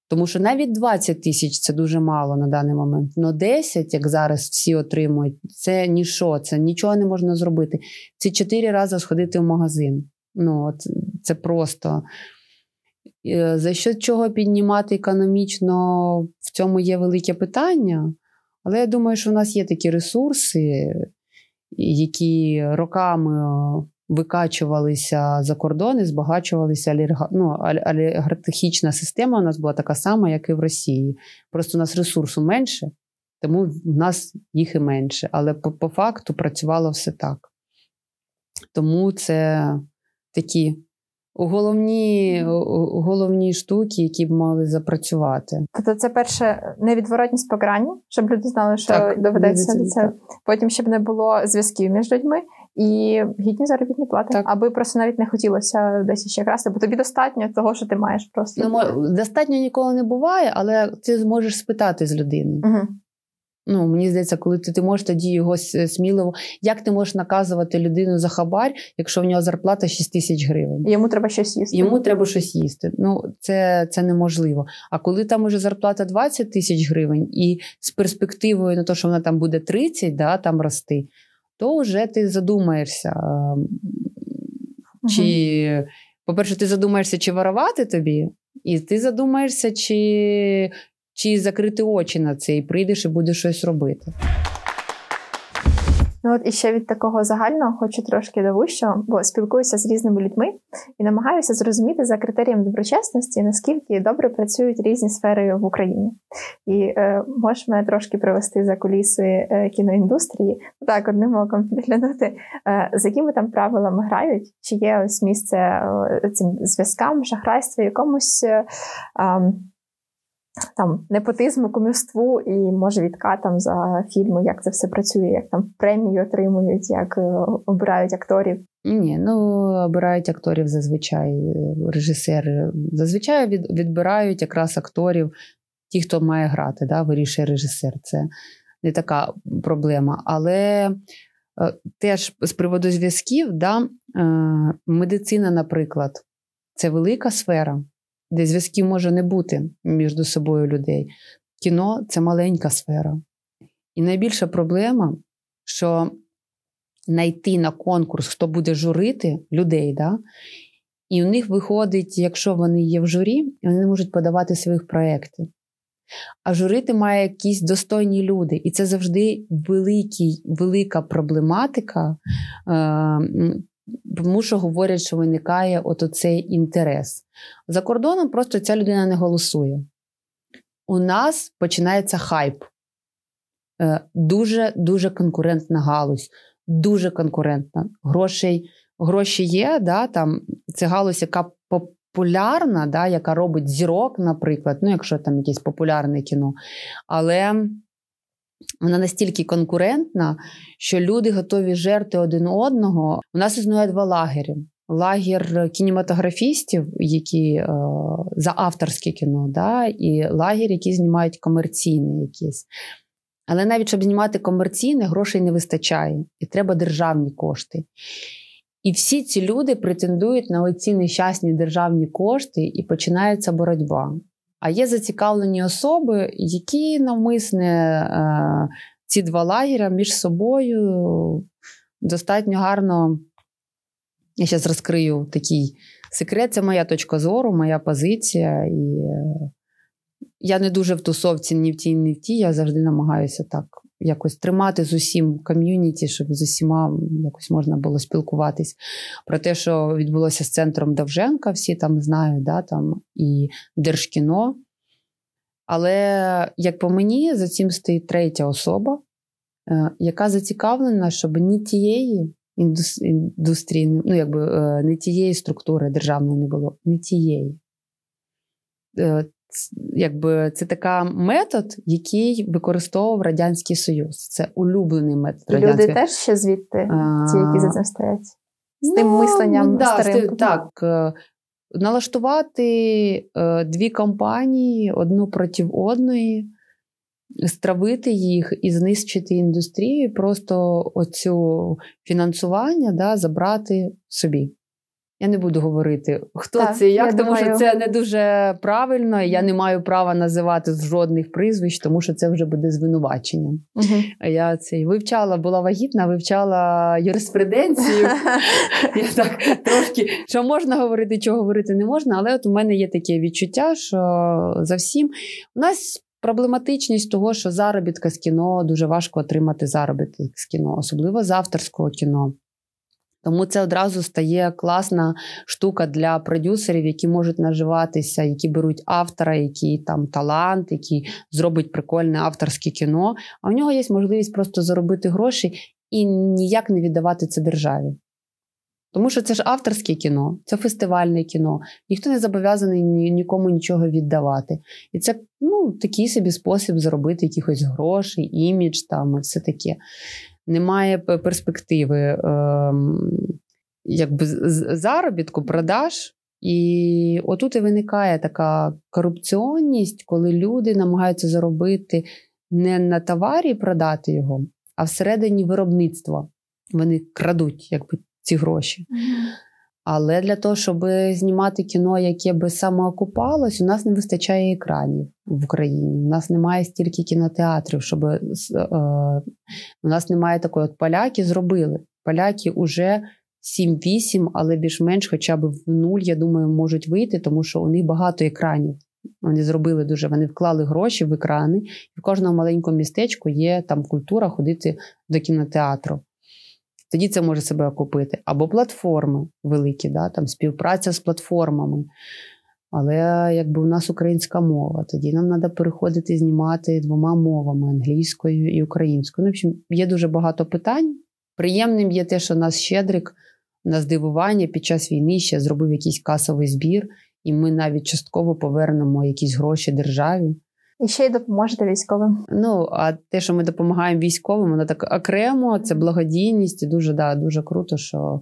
Тому що навіть 20 тисяч це дуже мало на даний момент. Но 10, як зараз всі отримують, це ніщо, це нічого не можна зробити. Це 4 рази сходити в магазин. Ну, от, Це просто. Е, за що чого піднімати економічно, в цьому є велике питання. Але я думаю, що в нас є такі ресурси, які роками викачувалися за кордони, збагачувалися олігарха... ну, олігархічна система. У нас була така сама, як і в Росії. Просто у нас ресурсу менше, тому в нас їх і менше. Але по, по факту працювало все так. Тому це такі головні головні штуки, які б мали запрацювати. Тобто, це перше невідворотність покарання, щоб люди знали, що так, доведеться до це. Потім щоб не було зв'язків між людьми. І гідні заробітні плати, так. аби просто навіть не хотілося десь ще красти, бо тобі достатньо того, що ти маєш просто. Ну, Достатньо ніколи не буває, але ти зможеш спитати з людини. Угу. Ну, Мені здається, коли ти ти можеш тоді його сміливо. Як ти можеш наказувати людину за хабар, якщо в нього зарплата 6 тисяч гривень? Йому треба щось їсти. Йому треба щось їсти. Ну, це це неможливо. А коли там уже зарплата 20 тисяч гривень, і з перспективою на те, що вона там буде 30, да, там рости, то вже ти задумаєшся. Угу. Чи, по-перше, ти задумаєшся, чи воровати тобі, і ти задумаєшся, чи чи закрити очі на це, і прийдеш і будеш щось робити. Ну от і ще від такого загального хочу трошки до вищого, бо спілкуюся з різними людьми і намагаюся зрозуміти за критерієм доброчесності, наскільки добре працюють різні сфери в Україні. І е, можеш мене трошки привести за куліси е, кіноіндустрії, так одним оком підглянути, е, з якими там правилами грають, чи є ось місце е, цим зв'язкам, шахрайству, якомусь. Е, там непотизму, кумівству і може відкатам за фільми, як це все працює, як там премії отримують, як е, обирають акторів. Ні, ну обирають акторів зазвичай е, режисери. Зазвичай від, відбирають якраз акторів, ті, хто має грати, да, вирішує режисер. Це не така проблема. Але е, теж з приводу зв'язків, да, медицина, наприклад, це велика сфера де зв'язків може не бути між собою людей. Кіно це маленька сфера. І найбільша проблема, що знайти на конкурс, хто буде журити людей, да? і у них виходить, якщо вони є в журі, вони не можуть подавати своїх проєктів. А журити має якісь достойні люди. І це завжди великий, велика проблематика е, тому що говорять, що виникає от оцей інтерес. За кордоном просто ця людина не голосує. У нас починається хайп. Дуже-дуже конкурентна галузь, дуже конкурентна. Грошей, Гроші є, да, там, це галузь, яка популярна, да, яка робить зірок, наприклад, ну, якщо там якесь популярне кіно. Але вона настільки конкурентна, що люди готові жерти один одного. У нас існує два лагері. Лагер кінематографістів, які е, за авторське кіно, да, і лагер, які знімають комерційне якісь. Але навіть щоб знімати комерційне, грошей не вистачає, і треба державні кошти. І всі ці люди претендують на оці нещасні державні кошти, і починається боротьба. А є зацікавлені особи, які навмисне е, ці два лагеря між собою достатньо гарно. Я зараз розкрию такий секрет. Це моя точка зору, моя позиція. І е, я не дуже в тусовці ні в тій, ні в тій. Я завжди намагаюся так якось тримати з усім ком'юніті, щоб з усіма якось можна було спілкуватись. Про те, що відбулося з центром Довженка, всі там знають, да, там і Держкіно. Але, як по мені, за цим стоїть третя особа, е, яка зацікавлена, щоб ні тієї індустрії, ну, якби е, не тієї структури державної не було, не тієї. Е, якби Це така метод, який використовував Радянський Союз. Це улюблений метод. Радянського... Люди теж ще звідти, ті, які за цим стоять. З тим ну, мисленням да, старим. Так, налаштувати е, дві компанії одну проти одної, стравити їх і знищити індустрію, просто оцю фінансування да, забрати собі. Я не буду говорити, хто так, це як, тому думаю... що це не дуже правильно. і Я не маю права називати жодних прізвищ, тому що це вже буде звинуваченням. Угу. Я це вивчала, була вагітна, вивчала юриспруденцію. Я так трошки що можна говорити, чого говорити не можна, але от у мене є таке відчуття, що за всім у нас. Проблематичність того, що заробітка з кіно дуже важко отримати заробіток з кіно, особливо з авторського кіно. Тому це одразу стає класна штука для продюсерів, які можуть наживатися, які беруть автора, який там талант, який зробить прикольне авторське кіно. А у нього є можливість просто заробити гроші і ніяк не віддавати це державі. Тому що це ж авторське кіно, це фестивальне кіно. Ніхто не зобов'язаний нікому нічого віддавати. І це ну, такий собі спосіб заробити якихось грошей, імідж там і все таке немає перспективи е, якби заробітку, продаж. І отут і виникає така корупціонність, коли люди намагаються заробити не на товарі продати його, а всередині виробництва. Вони крадуть якби, ці гроші. Але для того, щоб знімати кіно, яке би самоокупалось, у нас не вистачає екранів в Україні. У нас немає стільки кінотеатрів, щоб е, у нас немає такої. От поляки зробили. Поляки вже 7-8, але більш-менш, хоча б в нуль, я думаю, можуть вийти, тому що у них багато екранів. Вони зробили дуже. Вони вклали гроші в екрани, і в кожному маленькому містечку є там культура ходити до кінотеатру тоді це може себе окупити. Або платформи великі, да, там співпраця з платформами. Але якби у нас українська мова, тоді нам треба переходити знімати двома мовами англійською і українською. Ну, в общем, є дуже багато питань. Приємним є те, що нас Щедрик на здивування під час війни ще зробив якийсь касовий збір, і ми навіть частково повернемо якісь гроші державі. І ще й допоможете військовим. Ну, а те, що ми допомагаємо військовим, воно так окремо, це благодійність і дуже да, дуже круто, що.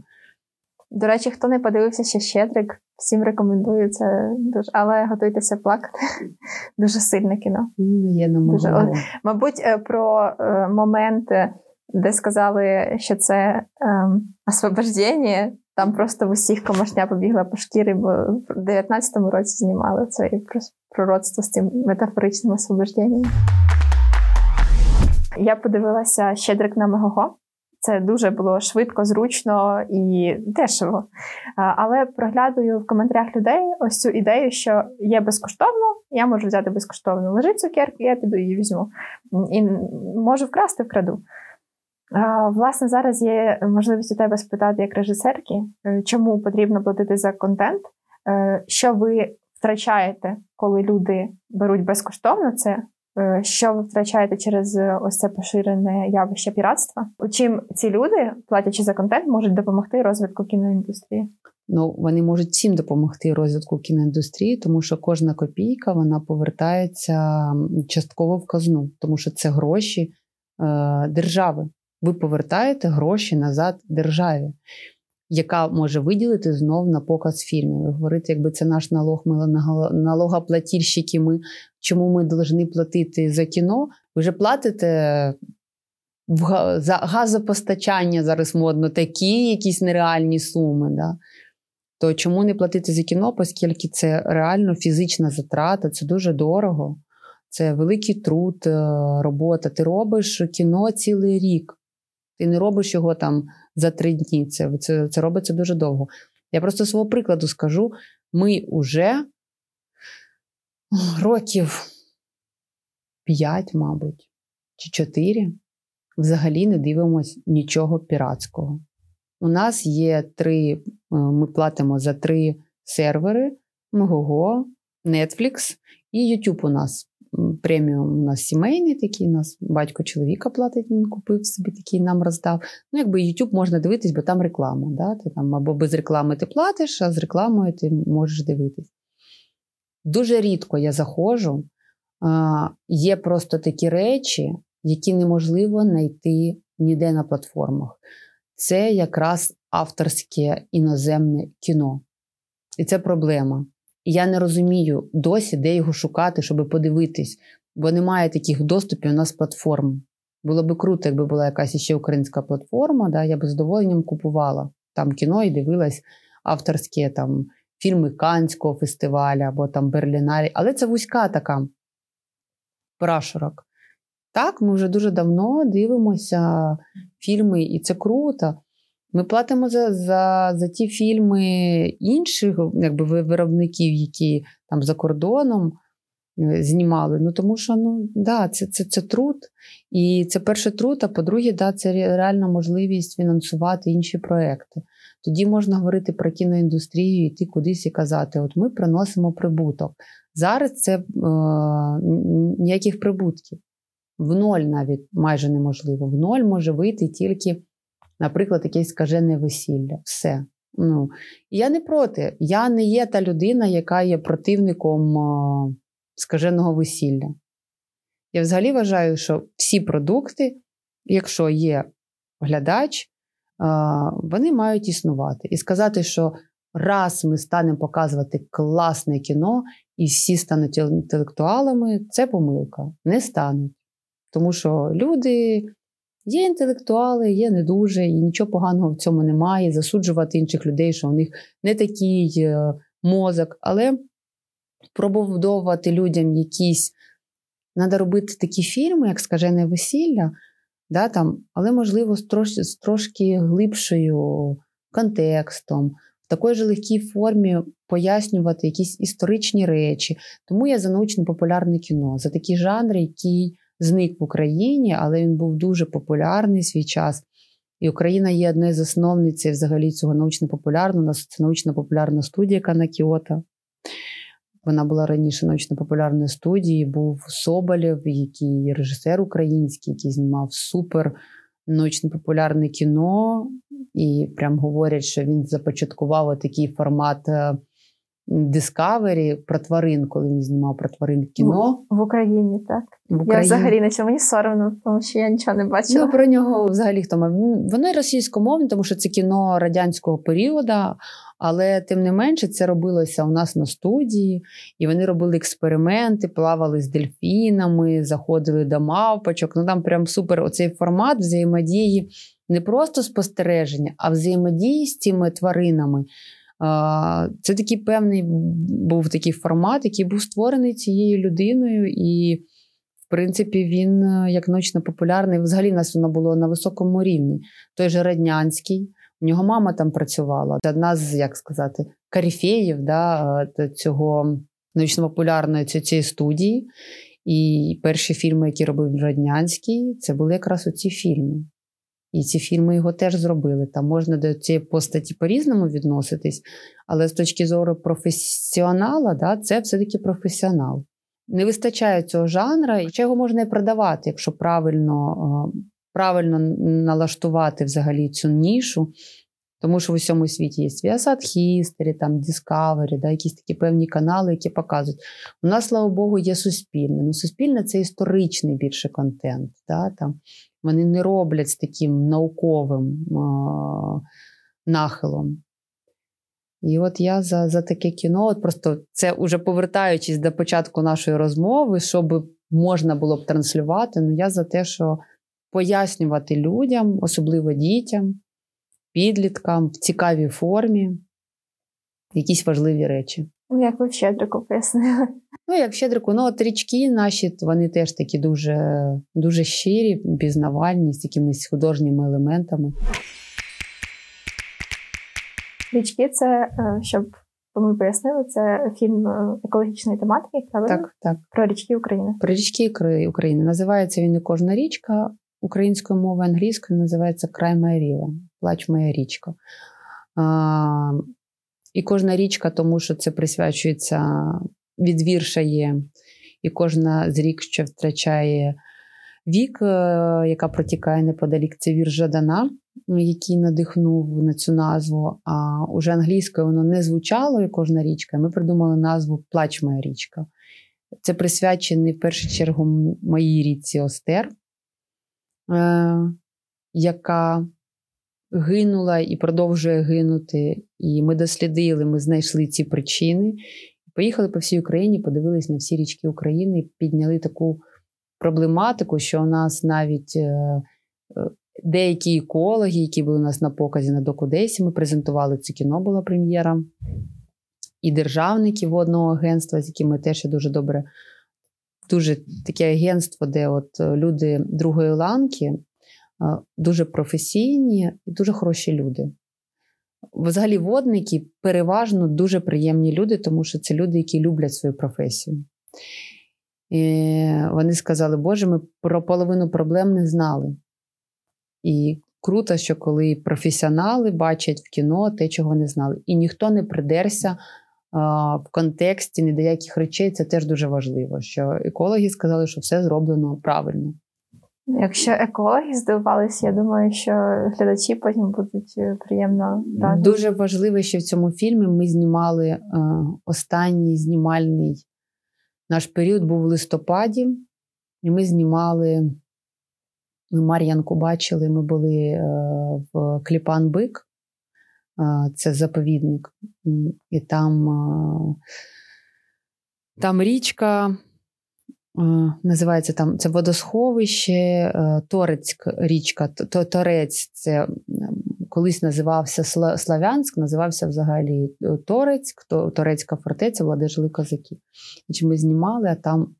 До речі, хто не подивився ще Щедрик, всім рекомендую це дуже, але готуйтеся плакати. Дуже сильне кіно. Є на дуже... Мабуть, е, про е, момент, де сказали, що це е, освобождення, там просто в усіх комашня побігла по шкірі, бо в 19-му році знімали це і пророцтво з цим метафоричним освобожденням. Я подивилася Щедрик на Мегого. Це дуже було швидко, зручно і дешево. Але проглядую в коментарях людей ось цю ідею, що є безкоштовно, я можу взяти безкоштовно. Лежить цукерки, я піду її візьму. І можу вкрасти, вкраду. Власне, зараз є можливість у тебе спитати як режисерки, е, чому потрібно платити за контент, е, що ви втрачаєте, коли люди беруть безкоштовно це, е, що ви втрачаєте через ось це поширене явище піратства? Чим ці люди, платячи за контент, можуть допомогти розвитку кіноіндустрії? Ну, вони можуть всім допомогти розвитку кіноіндустрії, тому що кожна копійка вона повертається частково в казну, тому що це гроші е, держави ви повертаєте гроші назад державі, яка може виділити знов на показ фільмів. Ви говорите, якби це наш налог, ми налогоплатільщики, ми чому ми повинні платити за кіно? Ви вже платите за газопостачання зараз модно, такі якісь нереальні суми. Да? То чому не платити за кіно, оскільки це реально фізична затрата, це дуже дорого. це великий труд, е, робота. Ти робиш кіно цілий рік. Ти не робиш його там за три дні. Це це, це робиться дуже довго. Я просто свого прикладу скажу: ми вже років п'ять, мабуть, чи чотири взагалі не дивимося нічого піратського. У нас є три, е, ми платимо за три сервери: Megogo, Netflix і YouTube у нас. Преміум у нас сімейний такий, у нас батько чоловіка платить, він купив собі такий, нам роздав. Ну, якби YouTube можна дивитись, бо там реклама. Да? Ти там Або без реклами ти платиш, а з рекламою ти можеш дивитись. Дуже рідко я заходжу. Є просто такі речі, які неможливо знайти ніде на платформах. Це якраз авторське іноземне кіно. І це проблема. Я не розумію досі, де його шукати, щоб подивитись, бо немає таких доступів у нас платформ. Було би круто, якби була якась ще українська платформа, да, я б з задоволенням купувала там кіно і дивилась авторське там фільми Канського фестивалю або там Берлінарі. Але це вузька така прашурок. Так, ми вже дуже давно дивимося фільми, і це круто. Ми платимо за за, за ті фільми інших якби, виробників, які там за кордоном е, знімали. Ну тому що ну, да, це це, це труд. І це перший труд, а по-друге, да, це реальна можливість фінансувати інші проекти. Тоді можна говорити про кіноіндустрію, йти кудись і казати: от ми приносимо прибуток. Зараз це е, ніяких прибутків. В ноль навіть майже неможливо. В ноль може вийти тільки наприклад, якесь скажене весілля. Все. Ну, Я не проти. Я не є та людина, яка є противником о, скаженого весілля. Я взагалі вважаю, що всі продукти, якщо є глядач, вони мають існувати. І сказати, що раз ми станемо показувати класне кіно, і всі стануть інтелектуалами, це помилка. Не стануть. Тому що люди Є інтелектуали, є не дуже, і нічого поганого в цьому немає. Засуджувати інших людей, що у них не такий е, мозок, але пробудовувати людям якісь. Треба робити такі фільми, як скажене весілля, да, там, але, можливо, з трошки, з трошки глибшою контекстом, в такій же легкій формі пояснювати якісь історичні речі. Тому я за научно-популярне кіно, за такі жанри, які зник в Україні, але він був дуже популярний свій час. І Україна є одною з основниць взагалі цього научно-популярного. У нас це научно-популярна студія Канакіота. Вона була раніше научно-популярною студією. Був Соболєв, який режисер український, який знімав супер научно-популярне кіно. І прям говорять, що він започаткував такий формат е, Discovery про тварин, коли він знімав про тварин кіно. В, в Україні, так. В Україні. Я взагалі на цьому мені соромно, тому що я нічого не бачила. Ну, про нього взагалі хто мав. Воно російськомовне, тому що це кіно радянського періоду, але тим не менше це робилося у нас на студії, і вони робили експерименти, плавали з дельфінами, заходили до мавпочок. Ну там прям супер оцей формат взаємодії, не просто спостереження, а взаємодії з цими тваринами. Це такий певний був такий формат, який був створений цією людиною, і, в принципі, він е, як ночно популярний. Взагалі, в нас воно було на високому рівні. Той же Раднянський, у нього мама там працювала. Це одна з, як сказати, каріфеїв да, е, цього научно-популярної цієї студії. І перші фільми, які робив Раднянський, це були якраз оці фільми. І ці фільми його теж зробили. Там можна до цієї постаті по-різному відноситись, але з точки зору професіонала, да, це все-таки професіонал. Не вистачає цього жанра, і його можна і продавати, якщо правильно правильно налаштувати взагалі цю нішу. Тому що в усьому світі є Viasat History, там Discovery, да, якісь такі певні канали, які показують. У нас, слава Богу, є суспільне. Ну, Суспільне це історичний більше контент. Да, там. Вони не роблять з таким науковим а, нахилом. І от я за за таке кіно, от просто це уже повертаючись до початку нашої розмови, щоб можна було б транслювати, ну я за те, що пояснювати людям, особливо дітям, підліткам в цікавій формі якісь важливі речі. Ну, як ви в Щедрику пояснили. Ну, як в Щедрику, ну от річки наші, вони теж такі дуже дуже щирі, пізнавальні, з якимись художніми елементами. Річки це, е, щоб ми пояснили, це фільм е, екологічної тематики, правильно? Так, так. Про річки України. Про річки України. Називається він не кожна річка. Українською мовою англійською називається Край моя ріва, плач моя річка. А, І кожна річка, тому що це присвячується від вірша є, і кожна з рік, що втрачає вік, е, яка протікає неподалік. Це вірш Жадана, який надихнув на цю назву. А уже англійською воно не звучало, і кожна річка. Ми придумали назву Плач моя річка. Це присвячений в першу чергу моїй річці Остер, е, яка гинула і продовжує гинути. І ми дослідили, ми знайшли ці причини. Поїхали по всій Україні, подивились на всі річки України, підняли таку проблематику, що у нас навіть е, е, деякі екологи, які були у нас на показі на Докудесі, ми презентували це кіно, була прем'єра, і державники водного агентства, з якими теж дуже добре. Дуже таке агентство, де от люди другої ланки е, дуже професійні і дуже хороші люди. Взагалі, водники переважно дуже приємні люди, тому що це люди, які люблять свою професію. І Вони сказали, Боже, ми про половину проблем не знали. І круто, що коли професіонали бачать в кіно те, чого не знали. І ніхто не придерся а, в контексті ні до речей. Це теж дуже важливо. Що екологи сказали, що все зроблено правильно. Якщо екологи здивувалися, я думаю, що глядачі потім будуть е, приємно раді. Дуже важливо, що в цьому фільмі ми знімали е, останній знімальний наш період був в листопаді, і ми знімали. Ми Мар'янку бачили, ми були е, в Кліпан-Бик, е, це заповідник, і там, е, там річка. Називається там це водосховище, Торецьк річка. Торець це колись називався Славянськ, називався взагалі Торецьк, Торецька фортеця, була, де жили козаки. Значить, Ми знімали, а там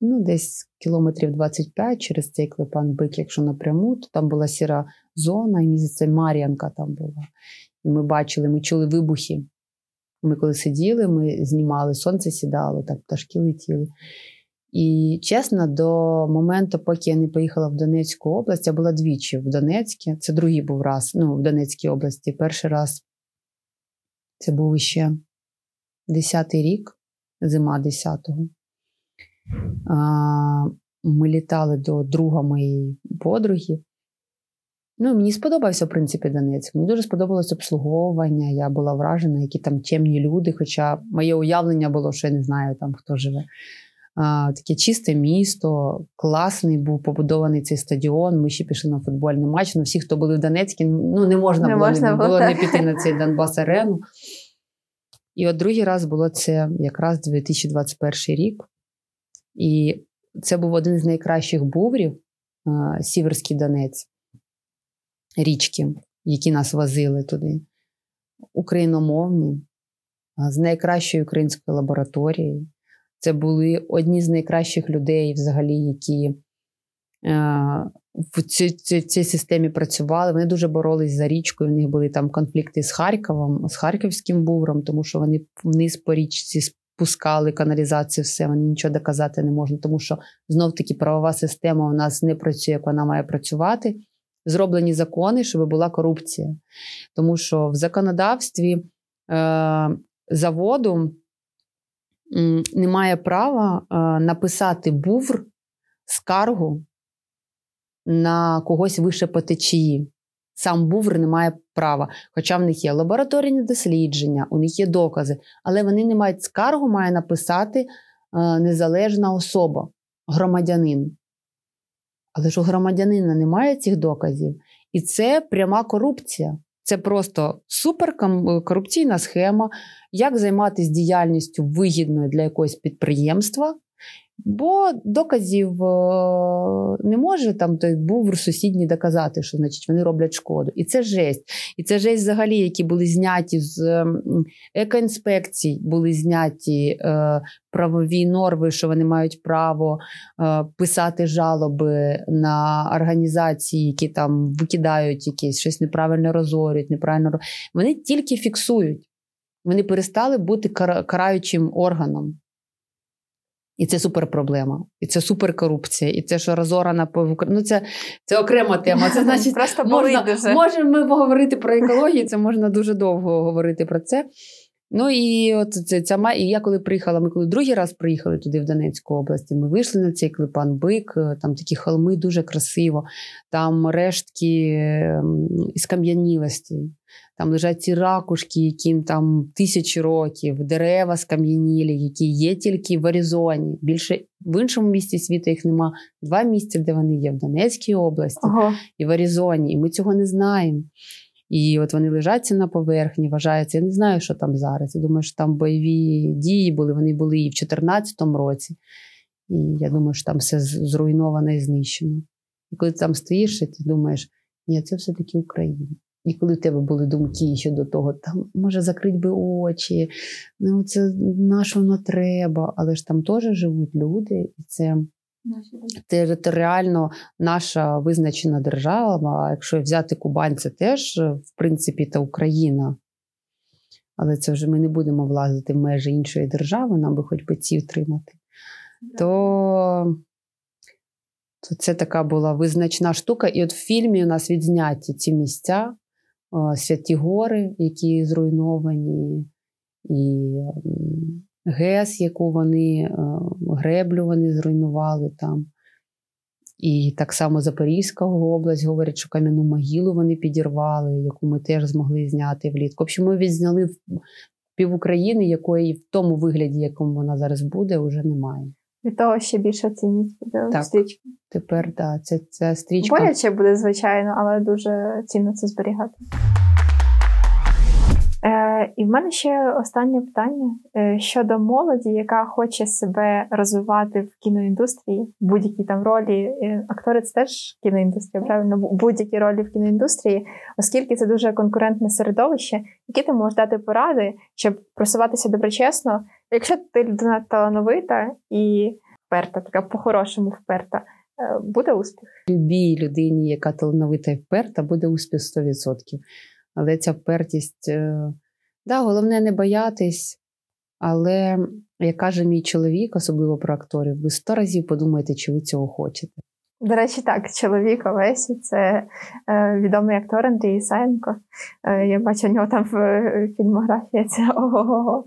ну, десь кілометрів 25 через цей клепан бик, якщо напряму, то там була сіра зона, і місяця Мар'янка там була. І ми бачили, ми чули вибухи. Ми коли сиділи, ми знімали, сонце сідало, так пташки летіли. І чесно, до моменту, поки я не поїхала в Донецьку область, я була двічі в Донецьку. Це другий був раз, ну, в Донецькій області. Перший раз це був ще 10-й рік, зима 10-го. Ми літали до друга моєї подруги. Ну, Мені сподобався, в принципі, Донецьк. Мені дуже сподобалось обслуговування. Я була вражена, які там темні люди. Хоча моє уявлення було, що я не знаю, там хто живе таке чисте місто, класний був побудований цей стадіон. Ми ще пішли на футбольний матч. Ну, всі, хто були в Донецьку, ну не можна не було, можна не, було не піти на цей Донбас Арену. І от другий раз було це якраз 2021 рік. І це був один з найкращих буврів Сіверський Донець, річки, які нас возили туди, україномовні, з найкращою українською лабораторією. Це були одні з найкращих людей, взагалі, які е, в цій, цій, цій системі працювали. Вони дуже боролись за річкою. В них були там конфлікти з Харковом, з Харківським бувром, тому що вони вниз по річці спускали каналізацію, все, вони нічого доказати не можуть, тому що знов-таки правова система у нас не працює, як вона має працювати. Зроблені закони, щоб була корупція. Тому що в законодавстві е, заводу не має права написати бувр скаргу на когось вище по течії. Сам бувр не має права. Хоча в них є лабораторні дослідження, у них є докази, але вони не мають скаргу, має написати незалежна особа, громадянин. Але ж у громадянина немає цих доказів. І це пряма корупція. Це просто суперкорупційна схема, як займатися діяльністю вигідною для якогось підприємства, Бо доказів е, не може там той був сусідній доказати, що значить вони роблять шкоду. І це жесть. І це жесть взагалі, які були зняті з екоінспекцій, були зняті е, правові норми, що вони мають право е, писати жалоби на організації, які там викидають якісь щось неправильно розорюють, неправильно Вони тільки фіксують. Вони перестали бути караючим органом. І це суперпроблема, і це суперкорупція, і це що розорана по ну це це окрема тема. Це значить, Просто можна, можемо ми поговорити про екологію. Це можна дуже довго говорити про це. Ну і от це ця і я коли приїхала, ми коли другий раз приїхали туди, в Донецьку області, ми вийшли на цей клепан бик, е, там такі холми дуже красиво, там рештки ем, із кам'янілості, там лежать ці ракушки, яким там тисячі років, дерева скам'янілі, які є тільки в Аризоні. Більше в іншому місті світу їх нема. Два місця, де вони є в Донецькій області ага. і в Аризоні. І ми цього не знаємо. І от вони лежаться на поверхні, вважаються. Я не знаю, що там зараз. Я думаю, що там бойові дії були, вони були і в 2014 році. І я думаю, що там все зруйновано і знищено. І коли ти там стоїш, ти думаєш, ні, це все-таки Україна. І коли в тебе були думки щодо того, там може закрити би очі, ну це наше воно треба, але ж там теж живуть люди, і це територіально наша визначена держава. А якщо взяти Кубань, це теж, в принципі, та Україна. Але це вже ми не будемо влазити в межі іншої держави, нам би хоч би ці втримати. То то це така була визначна штука. І от в фільмі у нас відзняті ці місця, святі гори, які зруйновані, і ГЕС, яку вони греблю вони зруйнували там. І так само Запорізька область говорять, що кам'яну могилу вони підірвали, яку ми теж змогли зняти влітку. В общем, ми відзняли пів України, якої в тому вигляді, якому вона зараз буде, вже немає. Від того ще більша цінність буде так, стрічка. Тепер так, да, це, це стрічка. Боляче буде, звичайно, але дуже цінно це зберігати. Е, І в мене ще останнє питання е, щодо молоді, яка хоче себе розвивати в кіноіндустрії, будь-які там ролі. Е, актори це теж кіноіндустрія, правильно будь-які ролі в кіноіндустрії, оскільки це дуже конкурентне середовище, які ти можеш дати поради, щоб просуватися доброчесно. Якщо ти людина талановита і вперта, така по-хорошому вперта. Е, буде успіх. Любій людині, яка талановита і вперта, буде успіх 100%. Але ця впертість, е, да, головне не боятись. Але, як каже мій чоловік, особливо про акторів, ви сто разів подумаєте, чи ви цього хочете. До речі, так, чоловік Олесі це е, відомий актор Андрій Ісаєнко. Е, я бачу у нього там в фільмографії це ого-го.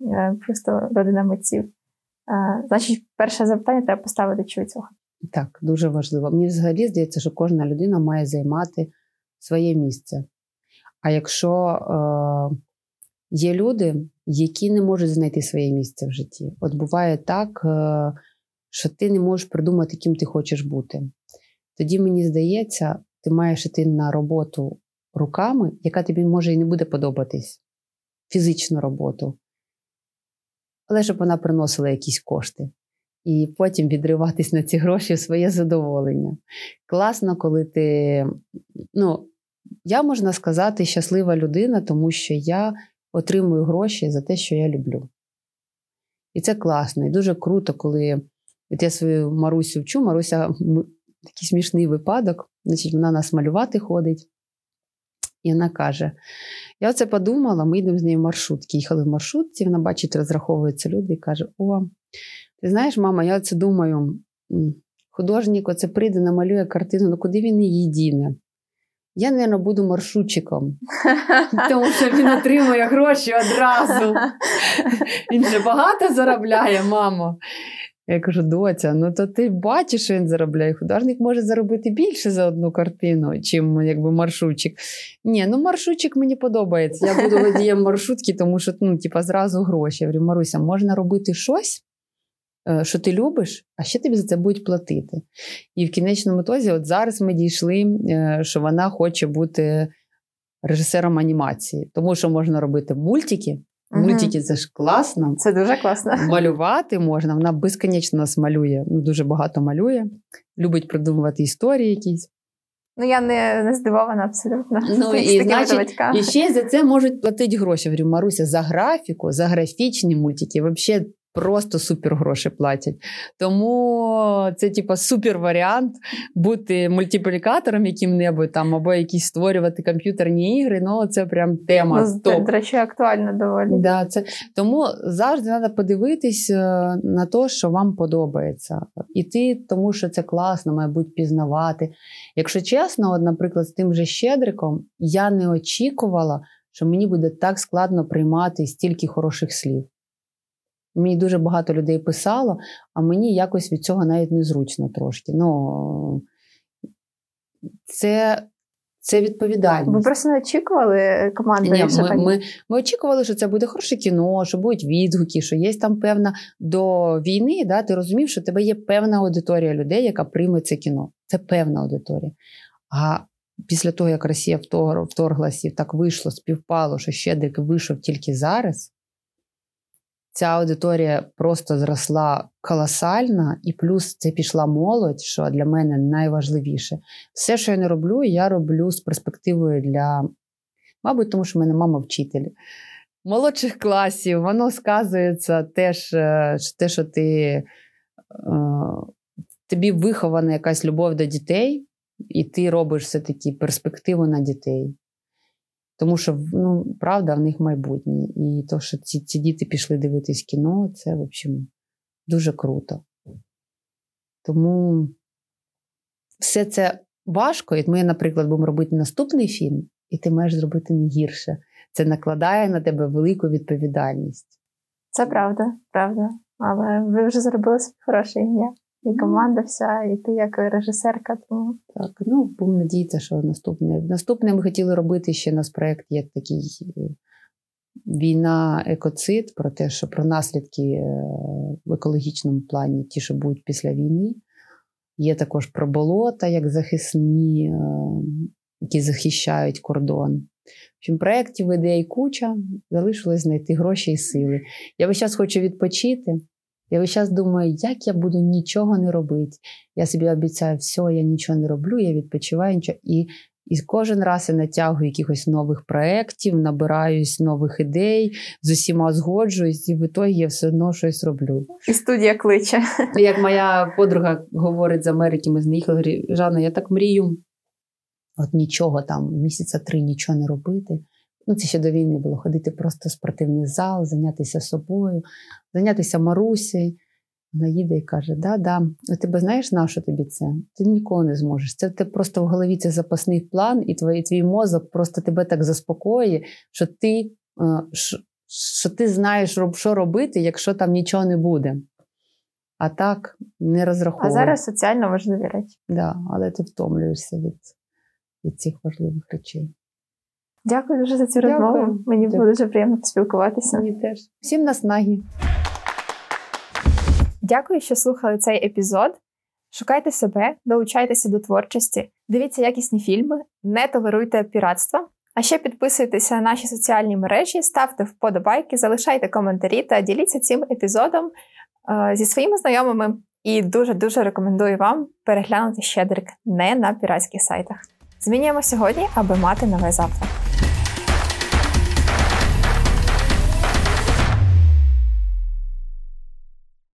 Е, просто родина митців. Е, значить, перше запитання треба поставити, чи ви цього. Так, дуже важливо. Мені взагалі здається, що кожна людина має займати своє місце. А якщо е, є люди, які не можуть знайти своє місце в житті, от буває так, е, що ти не можеш придумати, ким ти хочеш бути. Тоді мені здається, ти маєш йти на роботу руками, яка тобі може і не буде подобатись, фізичну роботу, але щоб вона приносила якісь кошти. І потім відриватись на ці гроші в своє задоволення. Класно, коли ти ну, я можна сказати щаслива людина, тому що я отримую гроші за те, що я люблю. І це класно. І дуже круто, коли от я свою Марусю вчу, Маруся такий смішний випадок, значить, вона нас малювати ходить. І вона каже: Я оце подумала, ми йдемо з нею в маршрутки. Їхали в маршрутці, вона бачить, розраховуються люди і каже: О, ти знаєш, мама, я оце думаю, художник оце прийде, намалює картину, ну куди він її діне? Я, мабуть, буду маршрутчиком, тому що він отримує гроші одразу. Він же багато заробляє, мамо. Я кажу, доця, ну то ти бачиш, що він заробляє. Художник може заробити більше за одну картину, чим якби маршрутчик. Ні, ну маршрутчик мені подобається. Я буду водієм маршрутки, тому що ну, типа, зразу гроші. Я говорю, Маруся, можна робити щось, що ти любиш, а ще тобі за це будуть платити. І в кінечному тозі, от зараз ми дійшли, е, що вона хоче бути режисером анімації, тому що можна робити мультики, Мультики це ж класно. Це дуже класно. Малювати можна. Вона безконечно нас малює. Ну, дуже багато малює. Любить придумувати історії якісь. Ну, я не не здивована абсолютно. Ну, і, значить, і ще за це можуть платити гроші. Говорю, Маруся, за графіку, за графічні мультики. Взагалі просто супер гроші платять. Тому це, типа, супер варіант бути мультиплікатором яким-небудь там, або якісь створювати комп'ютерні ігри. Ну, це прям тема. Ну, топ. До речі, актуально доволі. Да, це... Тому завжди треба подивитись е, на те, що вам подобається. Іти, тому що це класно, мабуть, пізнавати. Якщо чесно, от, наприклад, з тим же Щедриком я не очікувала, що мені буде так складно приймати стільки хороших слів. Мені дуже багато людей писало, а мені якось від цього навіть незручно трошки. Ну, Це це відповідальність. Ви просто не очікували команди? Ні, ми, ми, ми очікували, що це буде хороше кіно, що будуть відгуки, що є там певна до війни. да, Ти розумів, що тебе є певна аудиторія людей, яка прийме це кіно. Це певна аудиторія. А після того, як Росія вторглася і так вийшло, співпало, що Щедрик вийшов тільки зараз ця аудиторія просто зросла колосально, і плюс це пішла молодь, що для мене найважливіше. Все, що я не роблю, я роблю з перспективою для, мабуть, тому що в мене мама вчитель. Молодших класів, воно сказується теж, е, те, що ти, е, тобі вихована якась любов до дітей, і ти робиш все-таки перспективу на дітей. Тому що ну, правда в них майбутнє. І то, що ці ці діти пішли дивитись кіно, це в общем, дуже круто. Тому все це важко. І ми, наприклад, будемо робити наступний фільм, і ти маєш зробити не гірше. Це накладає на тебе велику відповідальність. Це правда, правда. Але ви вже зробили хороше ім'я. І команда вся, і ти як режисерка. Тому так, ну будемо надіятися, що наступне. Наступне ми хотіли робити ще у нас проєкт є такий е, війна, екоцид, про те, що про наслідки е, в екологічному плані, ті, що будуть після війни. Є також про болота, як захисні, е, які захищають кордон. В общем, проєктів ідей куча, залишилось знайти гроші і сили. Я весь час хочу відпочити. Я весь час думаю, як я буду нічого не робити. Я собі обіцяю, все, я нічого не роблю, я відпочиваю нічого. І і кожен раз я натягую якихось нових проєктів, набираюсь нових ідей, з усіма згоджуюсь, і в ітогі я все одно щось роблю. І студія кличе. Як моя подруга говорить з Америки, ми з них говорить, Жанна, я так мрію, от нічого там, місяця три нічого не робити. Ну, це ще до війни було ходити просто в спортивний зал, зайнятися собою, зайнятися Марусею. Вона їде і каже: Да, да, а тебе знаєш, на що тобі це? Ти ніколи не зможеш. Це ти просто в голові це запасний план, і твій, твій мозок просто тебе так заспокоює, що ти е, що ти знаєш, що робити, якщо там нічого не буде. А так не розраховує. А зараз соціально важливі речі. Да, але ти втомлюєшся від, від цих важливих речей. Дякую дуже за цю розмову. Мені Дякую. було дуже приємно поспілкуватися. Мені теж. Всім наснаги. Дякую, що слухали цей епізод. Шукайте себе, долучайтеся до творчості, дивіться якісні фільми, не толеруйте піратства. А ще підписуйтеся на наші соціальні мережі, ставте вподобайки, залишайте коментарі та діліться цим епізодом е, зі своїми знайомими. І дуже-дуже рекомендую вам переглянути щедрик не на піратських сайтах. Змінюємо сьогодні, аби мати нове завтра.